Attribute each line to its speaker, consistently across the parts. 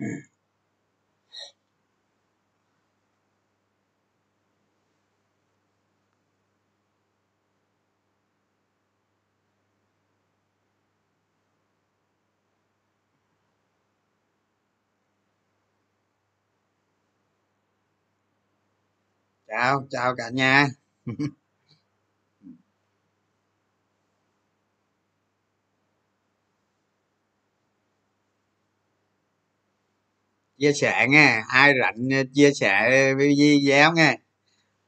Speaker 1: Ừ. chào chào cả nhà. chia sẻ nghe. Ai rảnh ờ, chia sẻ video nghe.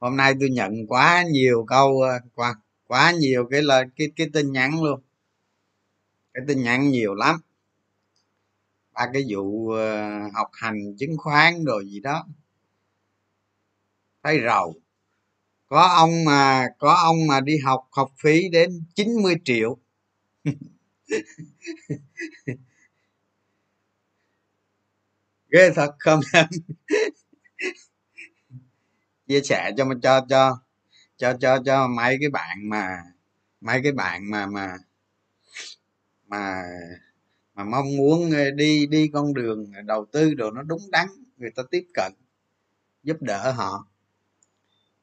Speaker 1: Hôm nay tôi nhận quá nhiều câu ờ, quá quá nhiều cái lời, cái cái tin nhắn luôn. Cái tin nhắn nhiều lắm. Ba cái vụ ờ, học hành chứng khoán rồi gì đó. Thấy rầu. Có ông mà, có ông mà đi học học phí đến 90 triệu. ghê thật, không chia sẻ cho cho cho cho cho cho mấy cái bạn mà, mấy cái bạn mà mà mà mà mong muốn ờ, đi đi con đường đầu tư đồ nó đúng đắn, người ta tiếp cận, giúp đỡ họ.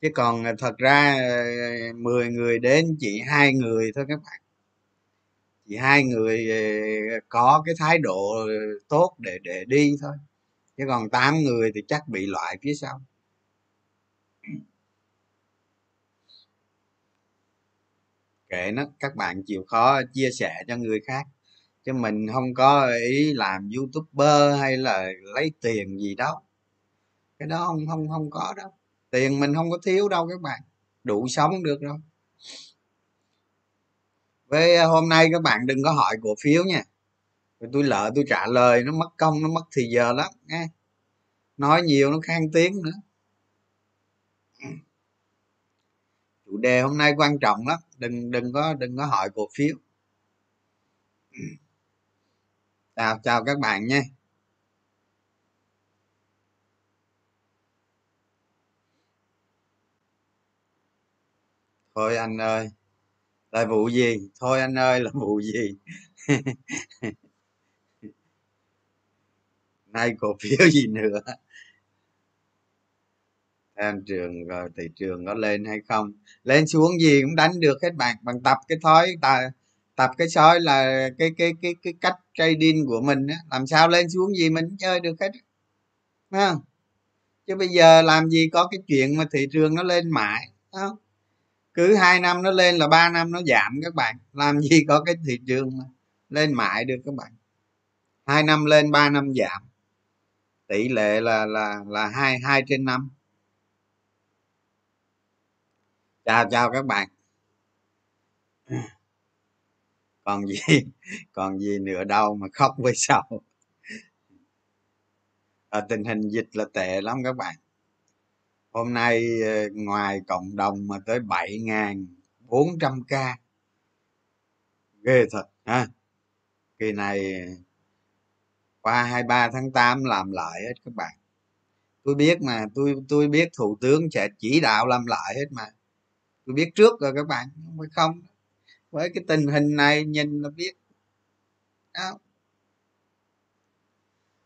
Speaker 1: Chứ còn ờ, thật ra ờ, 10 người đến chỉ hai người thôi các bạn. Chỉ hai người có cái thái độ tốt để để đi thôi chứ còn tám người thì chắc bị loại phía sau. Kệ nó, các bạn chịu khó chia sẻ cho người khác. Chứ mình không có ý làm youtuber hay là lấy tiền gì đâu cái đó không không không có đâu. Tiền mình không có thiếu đâu các bạn. Đủ sống được đâu. Với hôm nay các bạn đừng có hỏi cổ phiếu nha. Tôi lỡ tôi trả lời, nó mất công, nó mất thì giờ lắm, nghe nói nhiều nó khang tiếng nữa. Ừ. Chủ đề hôm nay quan trọng lắm, đừng đừng có đừng có hỏi cổ phiếu. Ừ. Chào chào các bạn nha. Thôi anh ơi, là vụ gì? Thôi anh ơi, là vụ gì? Nay cổ phiếu gì nữa? Trường rồi thị trường có lên hay không? Lên xuống gì cũng đánh được hết bạn bằng tập cái thói, ta, tập cái sói là cái cái cái cái cách trading của mình á. Làm sao lên xuống gì mình chơi được hết Đúng không? Chứ bây giờ làm gì có cái chuyện mà thị trường nó lên mãi không? Cứ hai năm nó lên là ba năm nó giảm các bạn. Làm gì có cái thị trường mà lên mãi được các bạn. Hai năm lên, ba năm giảm. Tỷ lệ là là là hai hai trên năm. Chào chào các bạn. Còn gì? Còn gì nữa đâu mà khóc với sầu. À, tình hình dịch là tệ lắm các bạn. Hôm nay ờ, ngoài cộng đồng mà tới bảy ngàn bốn trăm ca. Ghê thật ha. Kỳ này qua 23 tháng 8 làm lại hết các bạn. Tôi biết mà tôi tôi biết thủ tướng sẽ chỉ đạo làm lại hết mà biết trước rồi các bạn không phải không. Với cái tình hình này nhìn là biết. Đó.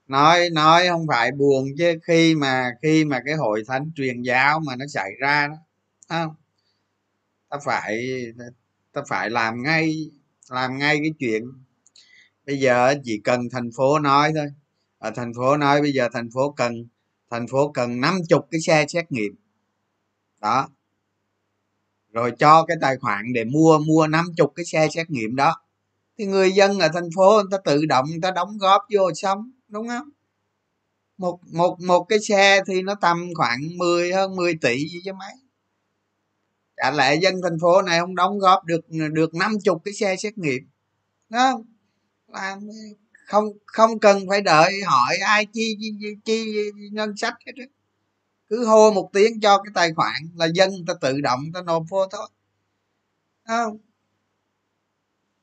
Speaker 1: nói nói không phải buồn chứ, khi mà khi mà cái hội thánh truyền giáo mà nó xảy ra đó không? Ta phải ta phải làm ngay làm ngay cái chuyện. Bây giờ chỉ cần thành phố nói thôi. Ở thành phố nói, bây giờ thành phố cần, thành phố cần năm chục cái xe xét nghiệm. Đó rồi cho cái tài khoản để mua mua năm chục cái xe xét nghiệm đó. Thì người dân ở thành phố người ta tự động người ta đóng góp vô xong đúng không? Một một một cái xe thì nó tầm khoảng 10 hơn 10 tỷ gì chứ mấy. Chả lẽ dân thành phố này không đóng góp được được năm chục cái xe xét nghiệm đó không? Làm không không cần phải đợi hỏi ai chi chi, chi, chi ngân sách hết đó cứ hô một tiếng cho cái tài khoản là dân ta tự động ta nộp vô thôi. Không?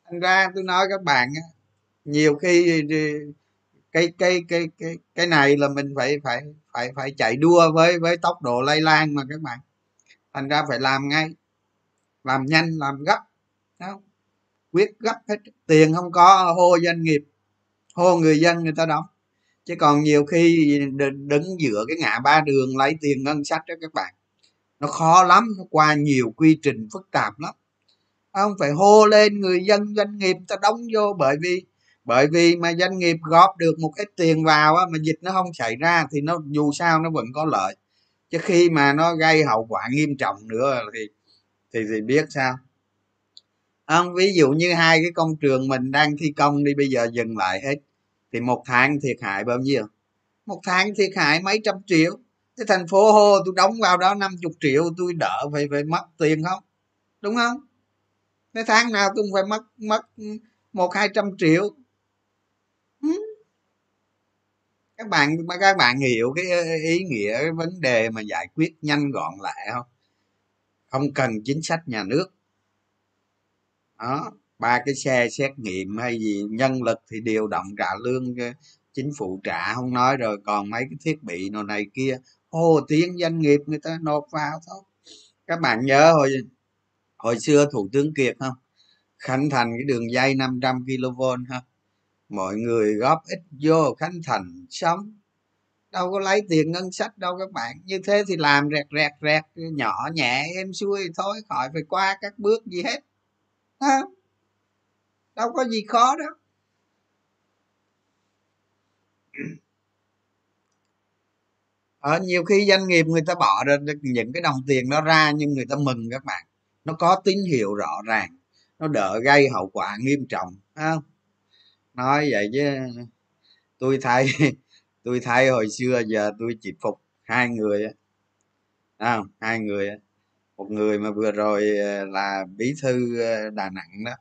Speaker 1: Thành ra tôi nói các bạn nhiều khi cái cái cái cái cái này là mình phải phải phải phải chạy đua với với tốc độ lây lan mà các bạn. Thành ra phải làm ngay, làm nhanh, làm gấp không? Quyết gấp hết tiền không có, hô doanh nghiệp, hô người dân người ta đóng chứ còn nhiều khi đứng giữa cái ngã ba đường lấy tiền ngân sách đó các bạn nó khó lắm nó qua nhiều quy trình phức tạp lắm. Không phải hô lên người dân doanh nghiệp ta đóng vô bởi vì bởi vì mà doanh nghiệp góp được một ít tiền vào á, mà dịch nó không xảy ra thì nó dù sao nó vẫn có lợi. Chứ khi mà nó gây hậu quả nghiêm trọng nữa thì thì thì biết sao? Không ví dụ như hai cái công trường mình đang thi công đi bây giờ dừng lại hết thì một tháng thiệt hại bao nhiêu? Một tháng thiệt hại mấy trăm triệu. Cái thành phố hô, tôi đóng vào đó 50 triệu, tôi đỡ phải phải mất tiền không? Đúng không? Cái tháng nào tôi phải mất mất một, hai trăm triệu. Các bạn các bạn hiểu cái ý nghĩa cái vấn đề mà giải quyết nhanh gọn lại không? Không cần chính sách nhà nước. Đó ba cái xe xét nghiệm hay gì, nhân lực thì điều động trả lương ờ, chính phủ trả, không nói rồi còn mấy cái thiết bị nào này kia. Ô, tiếng doanh nghiệp người ta nộp vào thôi. Các bạn nhớ hồi hồi xưa thủ tướng kiệt không? Khánh thành cái đường dây 500 kV ha? Mọi người góp ít vô khánh thành, sống. Đâu có lấy tiền ngân sách đâu các bạn. Như thế thì làm rẹt rẹt rẹt, nhỏ nhẹ em xuôi, thôi, khỏi phải qua các bước gì hết. Ha đâu có gì khó đó. ở nhiều khi doanh nghiệp người ta bỏ ra những cái đồng tiền đó ra nhưng người ta mừng các bạn. Nó có tín hiệu rõ ràng. Nó đỡ gây hậu quả nghiêm trọng không? Nói vậy chứ, tôi thấy tôi thấy hồi xưa giờ tôi chỉ phục hai người á. Hai người một người mà vừa rồi ờ, là bí thư ờ, đà nẵng đó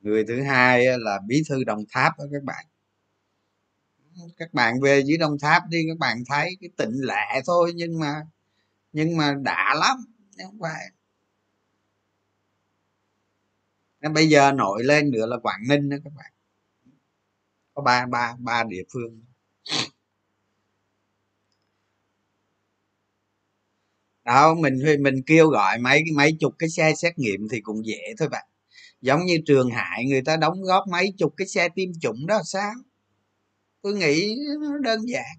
Speaker 1: người thứ hai là bí thư đồng tháp đó các bạn. Các bạn về dưới đồng tháp đi, các bạn thấy cái tịnh lệ thôi, nhưng mà nhưng mà đã lắm không phải. Nên bây giờ nổi lên nữa là quảng ninh đó các bạn. Có ba ba ba địa phương. Đó, mình mình kêu gọi mấy mấy chục cái xe xét nghiệm thì cũng dễ thôi bạn giống như trường hải, người ta đóng góp mấy chục cái xe tiêm chủng đó sao? Tôi nghĩ nó đơn giản.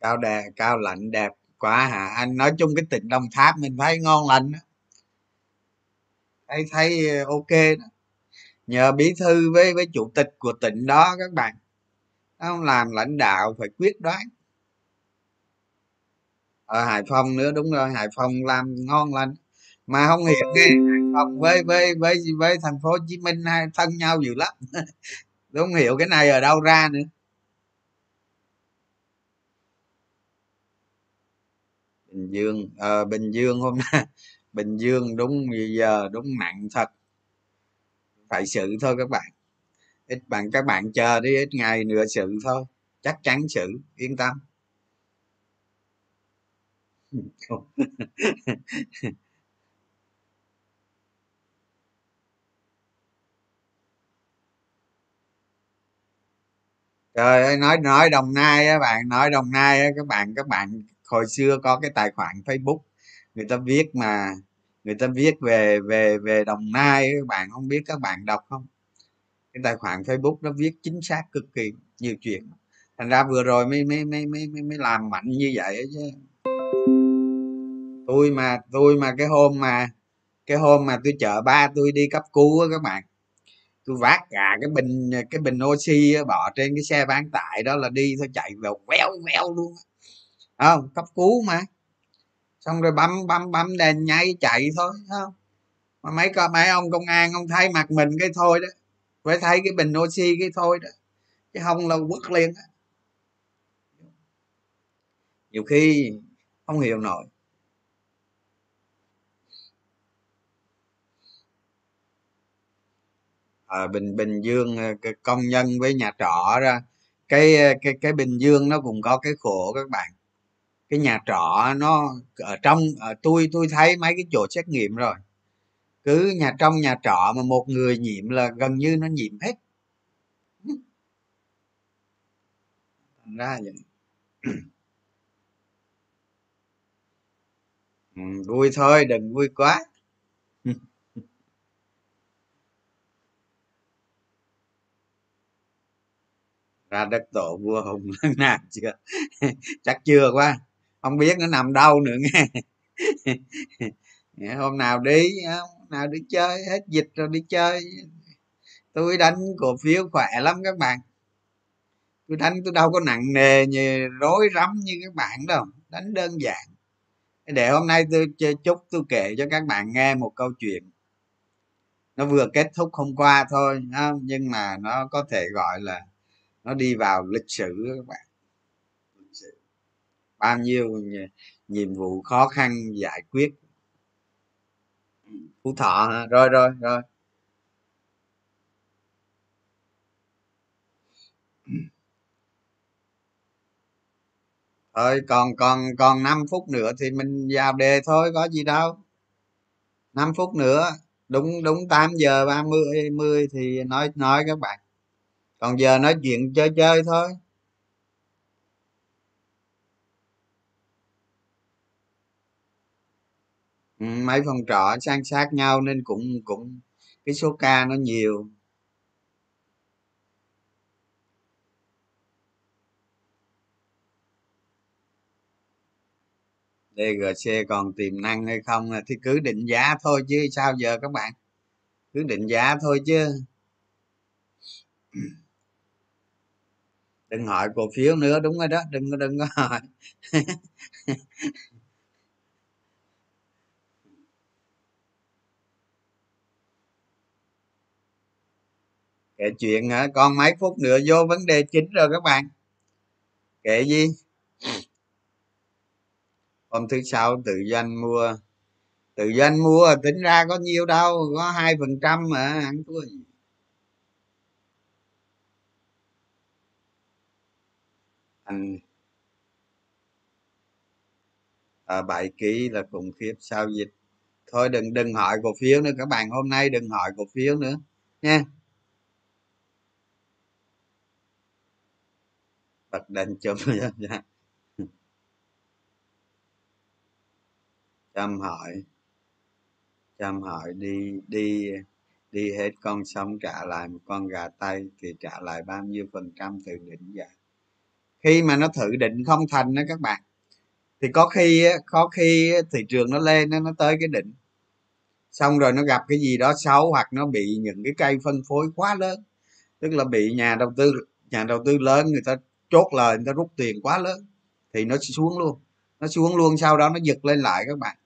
Speaker 1: Cao đẹp cao lạnh đẹp quá hả? Anh nói chung cái tỉnh đồng tháp mình thấy ngon lành đó thấy thấy ok đó nhờ bí thư với với chủ tịch của tỉnh đó các bạn. Không làm lãnh đạo phải quyết đoán. Ở hải phòng nữa đúng rồi hải phòng làm ngon lành. Mà không hiểu nghe hải phòng với với với với thành phố hồ chí minh hai thân nhau dữ lắm. Đúng hiểu cái này ở đâu ra nữa. Bình dương à, bình dương hôm nay bình dương đúng giờ, đúng nặng thật. Phải xử thôi các bạn. Ít bạn, các bạn chờ đi, ít ngày nữa xử thôi. Chắc chắn xử, yên tâm. Trời ơi, nói nói đồng nai á bạn, nói đồng nai á, các bạn các bạn, hồi xưa có cái tài khoản facebook người ta viết mà, người ta viết về về về đồng nai các bạn không biết các bạn đọc không? Cái tài khoản facebook nó viết chính xác cực kỳ nhiều chuyện. Thành ra vừa rồi mới mới mới mới mới làm mạnh như vậy chứ. Tôi mà tôi mà cái hôm mà, cái hôm mà tôi chở ba tôi đi cấp cứu á các bạn, tôi vác cả cái bình cái bình oxy bỏ trên cái xe bán tải đó là đi thôi, chạy vào queo queo luôn không, cấp cứu mà xong rồi bấm bấm bấm đèn nháy chạy thôi không? Mà mấy con mấy ông công an ông thấy mặt mình cái thôi đó. Phải thấy cái bình oxy cái thôi đó. Chứ không là quất liền đó. nhiều khi không hiểu nổi. À, bình bình dương ờ, công nhân với nhà trọ ra cái ờ, cái cái bình dương nó cũng có cái khổ các bạn cái nhà trọ nó ở trong ở tôi tôi thấy mấy cái chỗ xét nghiệm rồi. Cứ nhà trong nhà trọ mà một người nhiễm là gần như nó nhiễm hết. Thành ra vậy. Ừ, vui thôi đừng vui quá. Ra đất tổ vua hùng lần nào chưa? Chắc chưa quá không biết nó nằm đâu nữa nghe. Dạ, hôm nào đi hôm nào đi chơi, hết dịch rồi đi chơi. Tôi đánh cổ phiếu khỏe lắm các bạn. Tôi đánh, tôi đâu có nặng nề như, rối rắm như các bạn đâu, đánh đơn giản. Để hôm nay tôi chúc tôi kể cho các bạn nghe một câu chuyện. Nó vừa kết thúc hôm qua thôi nhưng mà nó có thể gọi là nó đi vào lịch sử các bạn bao nhiêu nhiệm vụ khó khăn giải quyết. Phú thọ rồi rồi rồi. Thôi, còn còn còn 5 phút nữa thì mình vào đề thôi, có gì đâu. 5 phút nữa, đúng đúng 8 giờ 30 10 thì nói nói các bạn. Còn giờ nói chuyện chơi chơi thôi. Ừ, mấy phòng trọ san sát nhau nên cũng cũng cái số ca nó nhiều. DGC còn tiềm năng hay không thì cứ định giá thôi chứ sao giờ các bạn? Cứ định giá thôi chứ. Đừng hỏi cổ phiếu nữa, đúng rồi đó, đừng đừng có hỏi. kể chuyện hả? Còn mấy phút nữa vô vấn đề chính rồi các bạn. Kể gì? Hôm thứ sáu tự doanh mua. Tự doanh mua à, tính ra có nhiêu đâu có hai phần trăm mà ăn thua gì. Anh ờ, à, bảy ký là khủng khiếp sao dịch thôi đừng đừng hỏi cổ phiếu nữa các bạn hôm nay đừng hỏi cổ phiếu nữa nha. Bật đèn chùm chăm hỏi. Chăm hỏi đi đi đi hết con sống trả lại một con gà tây thì trả lại bao nhiêu phần trăm từ định giá. Khi mà nó thử định không thành đó các bạn, thì có khi có khi thị trường nó lên nó tới cái đỉnh xong rồi nó gặp cái gì đó xấu hoặc nó bị những cái cây phân phối quá lớn, tức là bị nhà đầu tư, nhà đầu tư lớn người ta chốt lời người ta rút tiền quá lớn thì nó xuống luôn. Nó xuống luôn sau đó nó giật lên lại các bạn.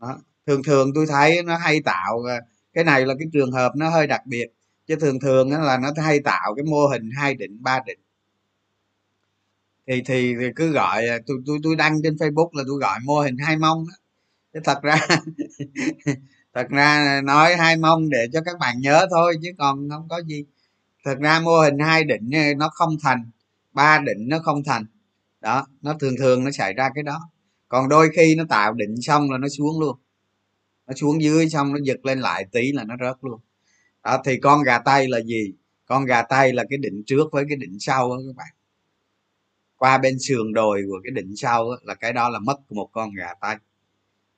Speaker 1: Đó. thường thường tôi thấy nó hay tạo à, cái này là cái trường hợp nó hơi đặc biệt chứ thường thường là nó hay tạo cái mô hình hai định ba định. Thì thì, thì cứ gọi à, tôi tôi tôi đăng trên facebook là tôi gọi mô hình hai mông đó. Chứ thật ra thật ra nói hai mông để cho các bạn nhớ thôi chứ còn không có gì. Thật ra mô hình hai định à, nó không thành ba định nó không thành. Đó nó thường thường nó xảy ra cái đó. Còn đôi khi nó tạo định xong là nó xuống luôn. Nó xuống dưới xong nó giật lên lại tí là nó rớt luôn. Đó thì con gà tây là gì? Con gà tây là cái định trước với cái định sau đó các bạn. Qua bên sườn đồi của cái định sau đó, là cái đó là mất một con gà tây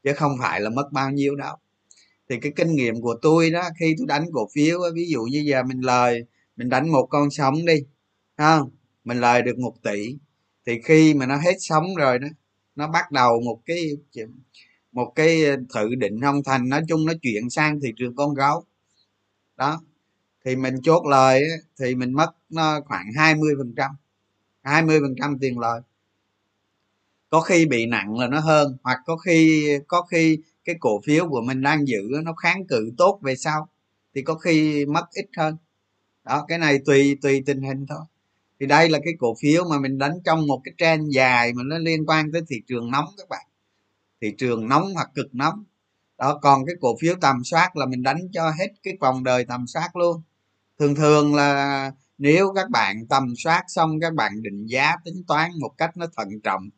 Speaker 1: chứ không phải là mất bao nhiêu đâu. Thì cái kinh nghiệm của tôi đó khi tôi đánh cổ phiếu ví dụ như giờ mình lời mình đánh một con sống đi không mình lời được một tỷ, thì khi mà nó hết sống rồi đó, nó bắt đầu một cái một cái thử định không thành nói chung nó chuyển sang thị trường con gấu. Đó, thì mình chốt lời thì mình mất nó khoảng 20 phần trăm 20 phần trăm tiền lời. Có khi bị nặng là nó hơn, hoặc có khi có khi cái cổ phiếu của mình đang giữ nó kháng cự tốt về sau, thì có khi mất ít hơn. Đó, cái này tùy tùy tình hình thôi thì đây là cái cổ phiếu mà mình đánh trong một cái trend dài mà nó liên quan tới thị trường nóng các bạn. Thị trường nóng hoặc cực nóng. Đó, còn cái cổ phiếu tầm soát là mình đánh cho hết cái vòng đời tầm soát luôn. Thường thường là nếu các bạn tầm soát xong, các bạn định giá tính toán một cách nó thận trọng,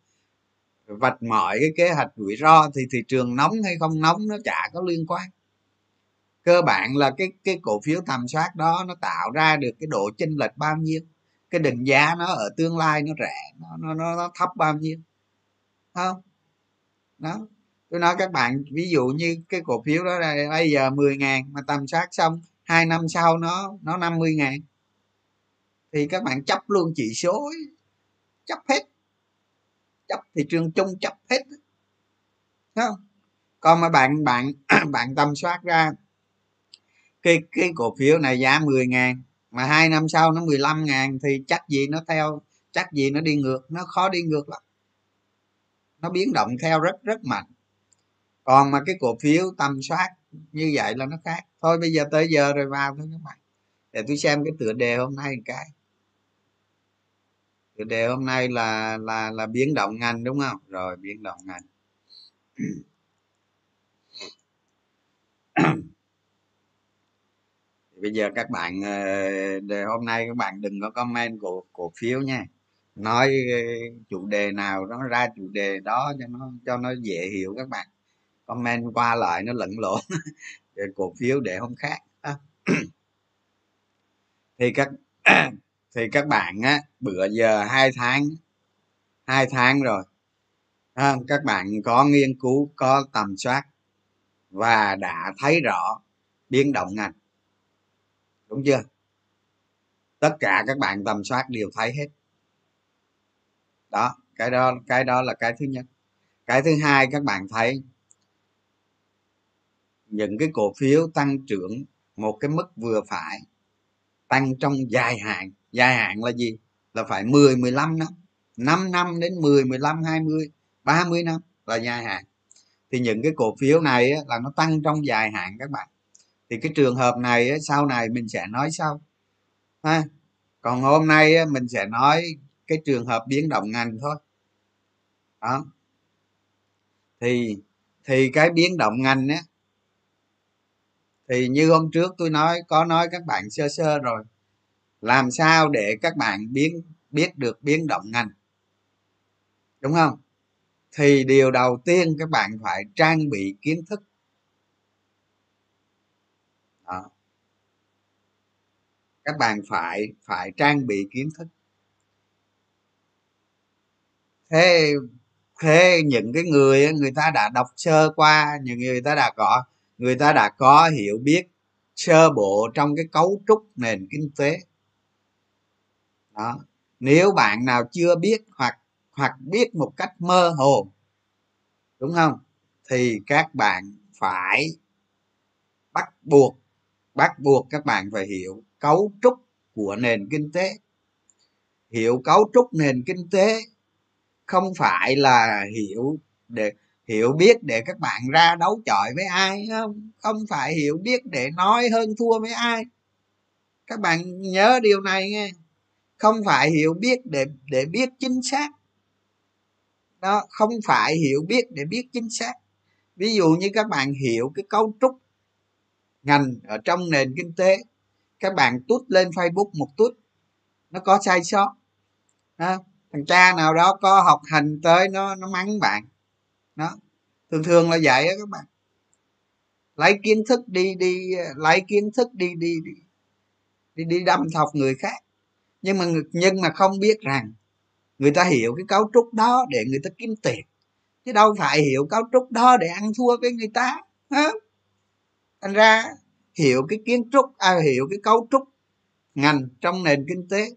Speaker 1: vạch mọi cái kế hoạch rủi ro thì thị trường nóng hay không nóng nó chả có liên quan. Cơ bản là cái cái cổ phiếu tầm soát đó nó tạo ra được cái độ chênh lệch bao nhiêu? Cái định giá nó ở tương lai nó rẻ nó nó nó, nó thấp bao nhiêu không? Đó. Tôi nói các bạn ví dụ như cái cổ phiếu đó là bây giờ 10 ngàn mà tầm soát xong hai năm sau nó nó 50 ngàn thì các bạn chấp luôn chỉ số chấp hết. Chấp thị trường chung chấp hết không? Còn mà bạn bạn bạn tầm soát ra cái cái cổ phiếu này giá 10 ngàn mà hai năm sau nó 15 ngàn thì chắc gì nó theo, chắc gì nó đi ngược, nó khó đi ngược lắm. Nó biến động theo rất rất mạnh. Còn mà cái cổ phiếu tầm soát như vậy là nó khác. Thôi bây giờ tới giờ rồi vào thôi các bạn. Để tôi xem cái tựa đề hôm nay một cái. Tựa đề hôm nay là là là biến động ngành đúng không? Rồi, biến động ngành. bây giờ các bạn ờ, hôm nay các bạn đừng có comment cổ cổ phiếu nha. Nói ờ, chủ đề nào nó ra chủ đề đó cho nó cho nó dễ hiểu các bạn. Comment qua lại nó lẫn lộn về cổ phiếu để không khác thì các thì các bạn á bữa giờ hai tháng hai tháng rồi à, các bạn có nghiên cứu có tầm soát và đã thấy rõ biến động ngành đúng chưa? Tất cả các bạn tầm soát đều thấy hết. Đó, cái đó cái đó là cái thứ nhất. Cái thứ hai, các bạn thấy những cái cổ phiếu tăng trưởng một cái mức vừa phải tăng trong dài hạn. Dài hạn là gì? Là phải 10 15 năm. 5 năm đến 10 15 20 30 năm là dài hạn. Thì những cái cổ phiếu này là nó tăng trong dài hạn các bạn thì cái trường hợp này sau này mình sẽ nói sau. Ha? Còn hôm nay mình sẽ nói cái trường hợp biến động ngành thôi. Đó. Thì thì cái biến động ngành á, thì như hôm trước tôi nói, có nói các bạn sơ sơ rồi. Làm sao để các bạn biến, biết được biến động ngành? Đúng không? Thì điều đầu tiên các bạn phải trang bị kiến thức đó các bạn phải phải trang bị kiến thức. Thế thế những cái người người ta đã đọc sơ qua, những người ta đã có, người ta đã có hiểu biết sơ bộ trong cái cấu trúc nền kinh tế. Đó. Nếu bạn nào chưa biết hoặc hoặc biết một cách mơ hồ, đúng không? Thì các bạn phải bắt buộc bắt buộc các bạn phải hiểu cấu trúc của nền kinh tế. Hiểu cấu trúc nền kinh tế không phải là hiểu để, hiểu biết để các bạn ra đấu chọi với ai, không không phải hiểu biết để nói hơn thua với ai. Các bạn nhớ điều này nghe. Không phải hiểu biết để để biết chính xác. Đó, không phải hiểu biết để biết chính xác. Ví dụ như các bạn hiểu cái cấu trúc ngành ở trong nền kinh tế. Các bạn tút lên facebook một tút nó có sai sót. Đó. thằng cha nào đó có học hành tới nó nó mắng bạn. Đó thường thường là vậy á các bạn. Lấy kiến thức đi đi lấy kiến thức đi đi đi đi, đi đâm thọc người khác. Nhưng mà nhưng mà không biết rằng người ta hiểu cái cấu trúc đó để người ta kiếm tiền. Chứ đâu phải hiểu cấu trúc đó để ăn thua với người ta không? Anh ra hiểu cái kiến trúc à, hiểu cái cấu trúc ngành trong nền kinh tế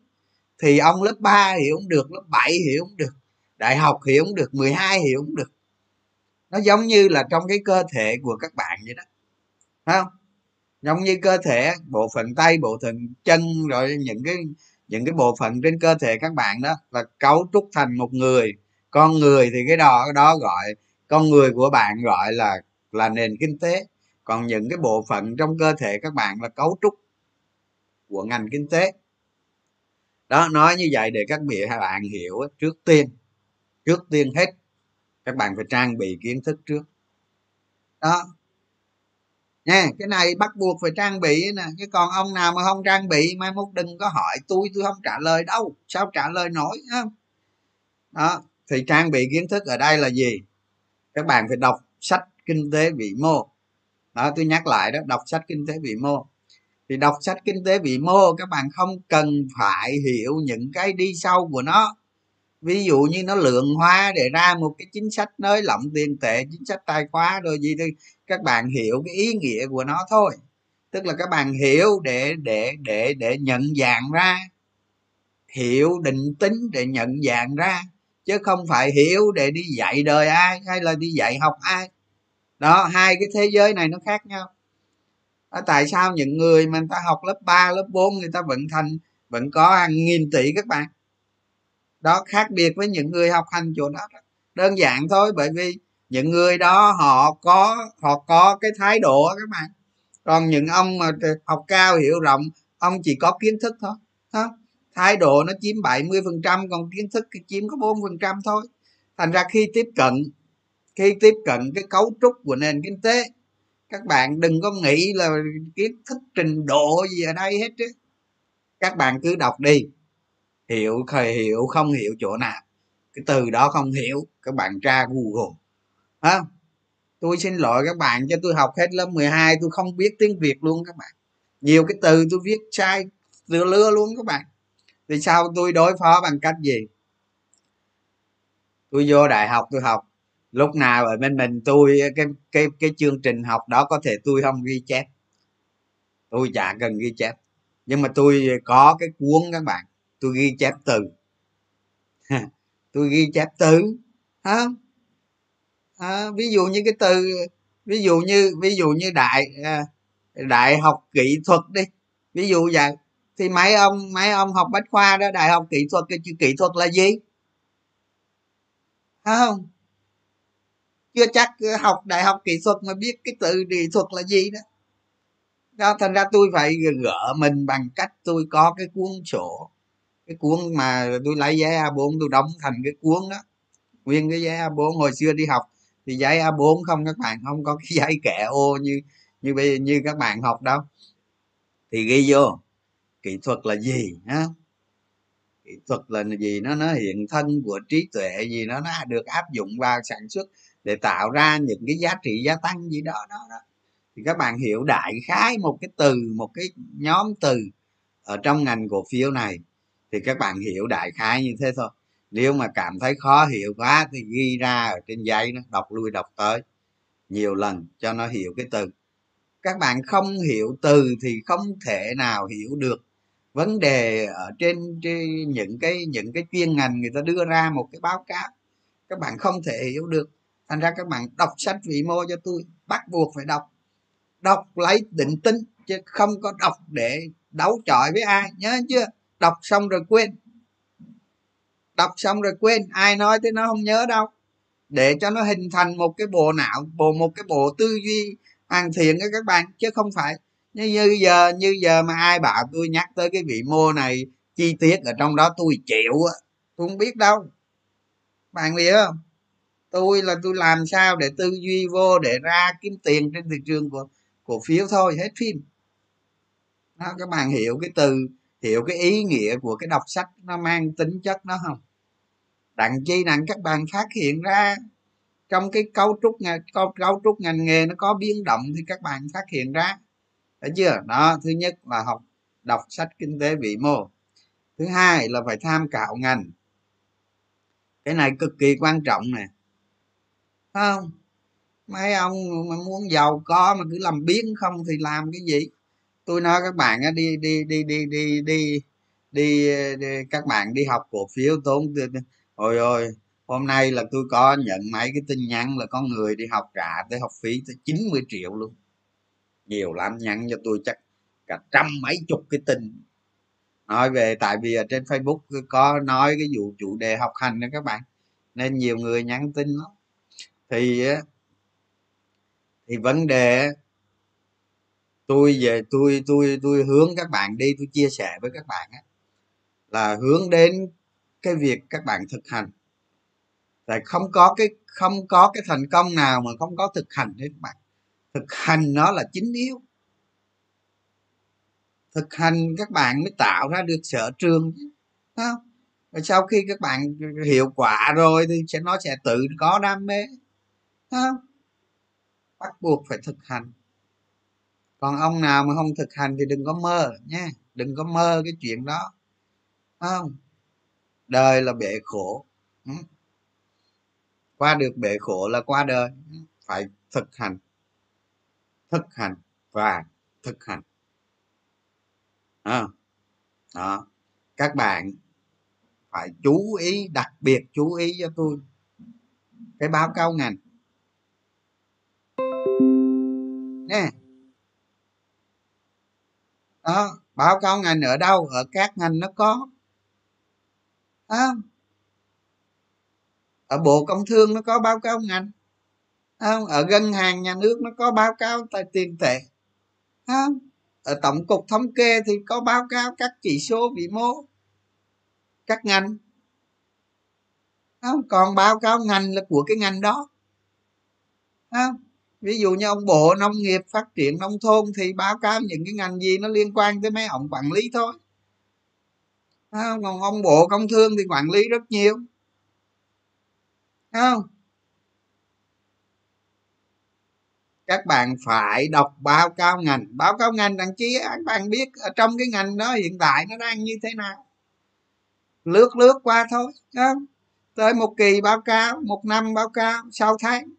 Speaker 1: thì ông lớp 3 hiểu không được lớp 7 hiểu không được đại học hiểu không được 12 hiểu không được. Nó giống như là trong cái cơ thể của các bạn vậy đó phải không? Giống như cơ thể bộ phận tay bộ phận chân rồi những cái những cái bộ phận trên cơ thể các bạn đó là cấu trúc thành một người. Con người thì cái đó đó gọi con người của bạn gọi là là nền kinh tế còn những cái bộ phận trong cơ thể các bạn là cấu trúc của ngành kinh tế. Đó, nói như vậy để các bạn hiểu trước tiên. Trước tiên hết, các bạn phải trang bị kiến thức trước. Đó. Nha cái này bắt buộc phải trang bị nè. Chứ còn ông nào mà không trang bị, mai mốt đừng có hỏi tôi tôi không trả lời đâu. Sao trả lời nổi không đó, thì trang bị kiến thức ở đây là gì? Các bạn phải đọc sách kinh tế vĩ mô đó tôi nhắc lại đó, đọc sách kinh tế vĩ mô. Thì đọc sách kinh tế vĩ mô, các bạn không cần phải hiểu những cái đi sâu của nó. Ví dụ như nó lượng hóa để ra một cái chính sách nới lỏng tiền tệ, chính sách tài khoá, rồi gì thì các bạn hiểu cái ý nghĩa của nó thôi. Tức là các bạn hiểu để để để để nhận dạng ra. Hiểu định tính để nhận dạng ra. Chứ không phải hiểu để đi dạy đời ai, hay là đi dạy học ai đó hai cái thế giới này nó khác nhau. Đó, tại sao những người mà người ta học lớp 3, lớp 4 người ta vẫn thành vẫn có hàng nghìn tỷ các bạn? Đó khác biệt với những người học hành chỗ đó đơn giản thôi bởi vì những người đó họ có họ có cái thái độ các bạn. Còn những ông mà học cao hiểu rộng ông chỉ có kiến thức thôi đó. thái độ nó chiếm 70 phần trăm còn kiến thức thì chiếm có 4 phần trăm thôi. Thành ra khi tiếp cận khi tiếp cận cái cấu trúc của nền kinh tế, các bạn đừng có nghĩ là kiến thức trình độ gì ở đây hết chứ. Các bạn cứ đọc đi, hiểu khởi hiểu, không hiểu chỗ nào. Cái từ đó không hiểu, các bạn tra google. Ha tôi xin lỗi các bạn cho tôi học hết lớp 12 tôi không biết tiếng việt luôn các bạn. Nhiều cái từ tôi viết sai lừa lưa luôn các bạn. Thì sao tôi đối phó bằng cách gì? Tôi vô đại học, tôi học lúc nào ở bên mình tôi cái cái cái chương trình học đó có thể tôi không ghi chép. Tôi chả cần ghi chép. Nhưng mà tôi có cái cuốn các bạn tôi ghi chép từ. Tôi ghi chép từ hả? À, ví dụ như cái từ ví dụ như ví dụ như đại à, đại học kỹ thuật đi. Ví dụ vậy. Thì mấy ông mấy ông học bách khoa đó đại học kỹ thuật cái chữ kỹ thuật là gì? Không? Chưa chắc ờ, học đại học kỹ thuật mà biết cái từ kỹ thuật là gì đó. Đó, thành ra tôi phải gỡ mình bằng cách tôi có cái cuốn sổ, cái cuốn mà tôi lấy giấy A4 tôi đóng thành cái cuốn đó. Nguyên cái giấy A4 hồi xưa đi học thì giấy A4 không, các bạn không có cái giấy kẻ ô như như bây, như các bạn học đâu. Thì ghi vô, kỹ thuật là gì ha kỹ thuật là gì? Nó nó hiện thân của trí tuệ gì nó nó được áp dụng vào sản xuất để tạo ra những cái giá trị gia tăng gì đó đó, đó. thì các bạn hiểu đại khái một cái từ một cái nhóm từ ở trong ngành cổ phiếu này thì các bạn hiểu đại khái như thế thôi. Nếu mà cảm thấy khó hiểu quá thì ghi ra ở trên giấy nó đọc lui đọc tới nhiều lần cho nó hiểu cái từ. Các bạn không hiểu từ thì không thể nào hiểu được vấn đề ở trên, trên những cái những cái chuyên ngành người ta đưa ra một cái báo cáo. Các bạn không thể hiểu được thành ra các bạn đọc sách vĩ mô cho tôi bắt buộc phải đọc. Đọc lấy định tính chứ không có đọc để đấu chọi với ai nhớ chưa? Đọc xong rồi quên. Đọc xong rồi quên ai nói tới nó không nhớ đâu. Để cho nó hình thành một cái bộ não bộ một cái bộ tư duy hoàn thiện với các bạn chứ không phải. Như, như giờ như giờ mà ai bảo tôi nhắc tới cái vị mô này chi tiết ở trong đó tôi chịu tôi không biết đâu. Bạn biết không? Tôi là tôi làm sao để tư duy vô để ra kiếm tiền trên thị trường của cổ phiếu thôi hết phim. Đó, các bạn hiểu cái từ hiểu cái ý nghĩa của cái đọc sách nó mang tính chất nó không? Đặng chi đặng các bạn phát hiện ra trong cái cấu trúc ngành cấu, cấu trúc ngành nghề nó có biến động thì các bạn phát hiện ra. Thấy chưa? Đó thứ nhất là học đọc sách kinh tế vĩ mô. Thứ hai là phải tham khảo ngành. Cái này cực kỳ quan trọng nè không. Mấy ông mà muốn giàu có mà cứ làm biến không thì làm cái gì? Tôi nói các bạn đi đi đi đi đi đi đi, đi các bạn đi học cổ phiếu tốn ôi ôi hôm nay là tôi có nhận mấy cái tin nhắn là có người đi học trả tới học phí tới 90 triệu luôn. Nhiều lắm nhắn cho tôi chắc cả trăm mấy chục cái tin. Nói về tại vì ở trên facebook có nói cái vụ chủ đề học hành đó các bạn. Nên nhiều người nhắn tin lắm thì thì vấn đề tôi về, tôi tôi tôi hướng các bạn đi, tôi chia sẻ với các bạn là hướng đến cái việc các bạn thực hành. Tại không có cái, không có cái thành công nào mà không có thực hành hết các bạn. Thực hành nó là chính yếu. Thực hành các bạn mới tạo ra được sở trường không? Và sau khi các bạn hiệu quả rồi thì sẽ, nó sẽ tự có đam mê không bắt buộc phải thực hành. Còn ông nào mà không thực hành thì đừng có mơ nha đừng có mơ cái chuyện đó không? Đời là bể khổ ừ. qua được bể khổ là qua đời ừ. phải thực hành thực hành và thực hành. À, đó. Các bạn phải chú ý đặc biệt chú ý cho tôi. Cái báo cáo ngành. Nè đó, báo cáo ngành ở đâu, ở các ngành nó có đó. ở bộ công thương nó có báo cáo ngành đó. ở ngân hàng nhà nước nó có báo cáo tài tiền tệ đó. ở tổng cục thống kê thì có báo cáo các chỉ số vĩ mô, các ngành đó. còn báo cáo ngành là của cái ngành đó đó ví dụ như ông bộ nông nghiệp phát triển nông thôn thì báo cáo những cái ngành gì nó liên quan tới mấy ông quản lý thôi. Không? Còn ông bộ công thương thì quản lý rất nhiều. Không? Các bạn phải đọc báo cáo ngành. Báo cáo ngành đằng chí các bạn biết ở trong cái ngành đó hiện tại nó đang như thế nào. Lướt lướt qua thôi không? Tới một kỳ báo cáo, một năm báo cáo, sáu tháng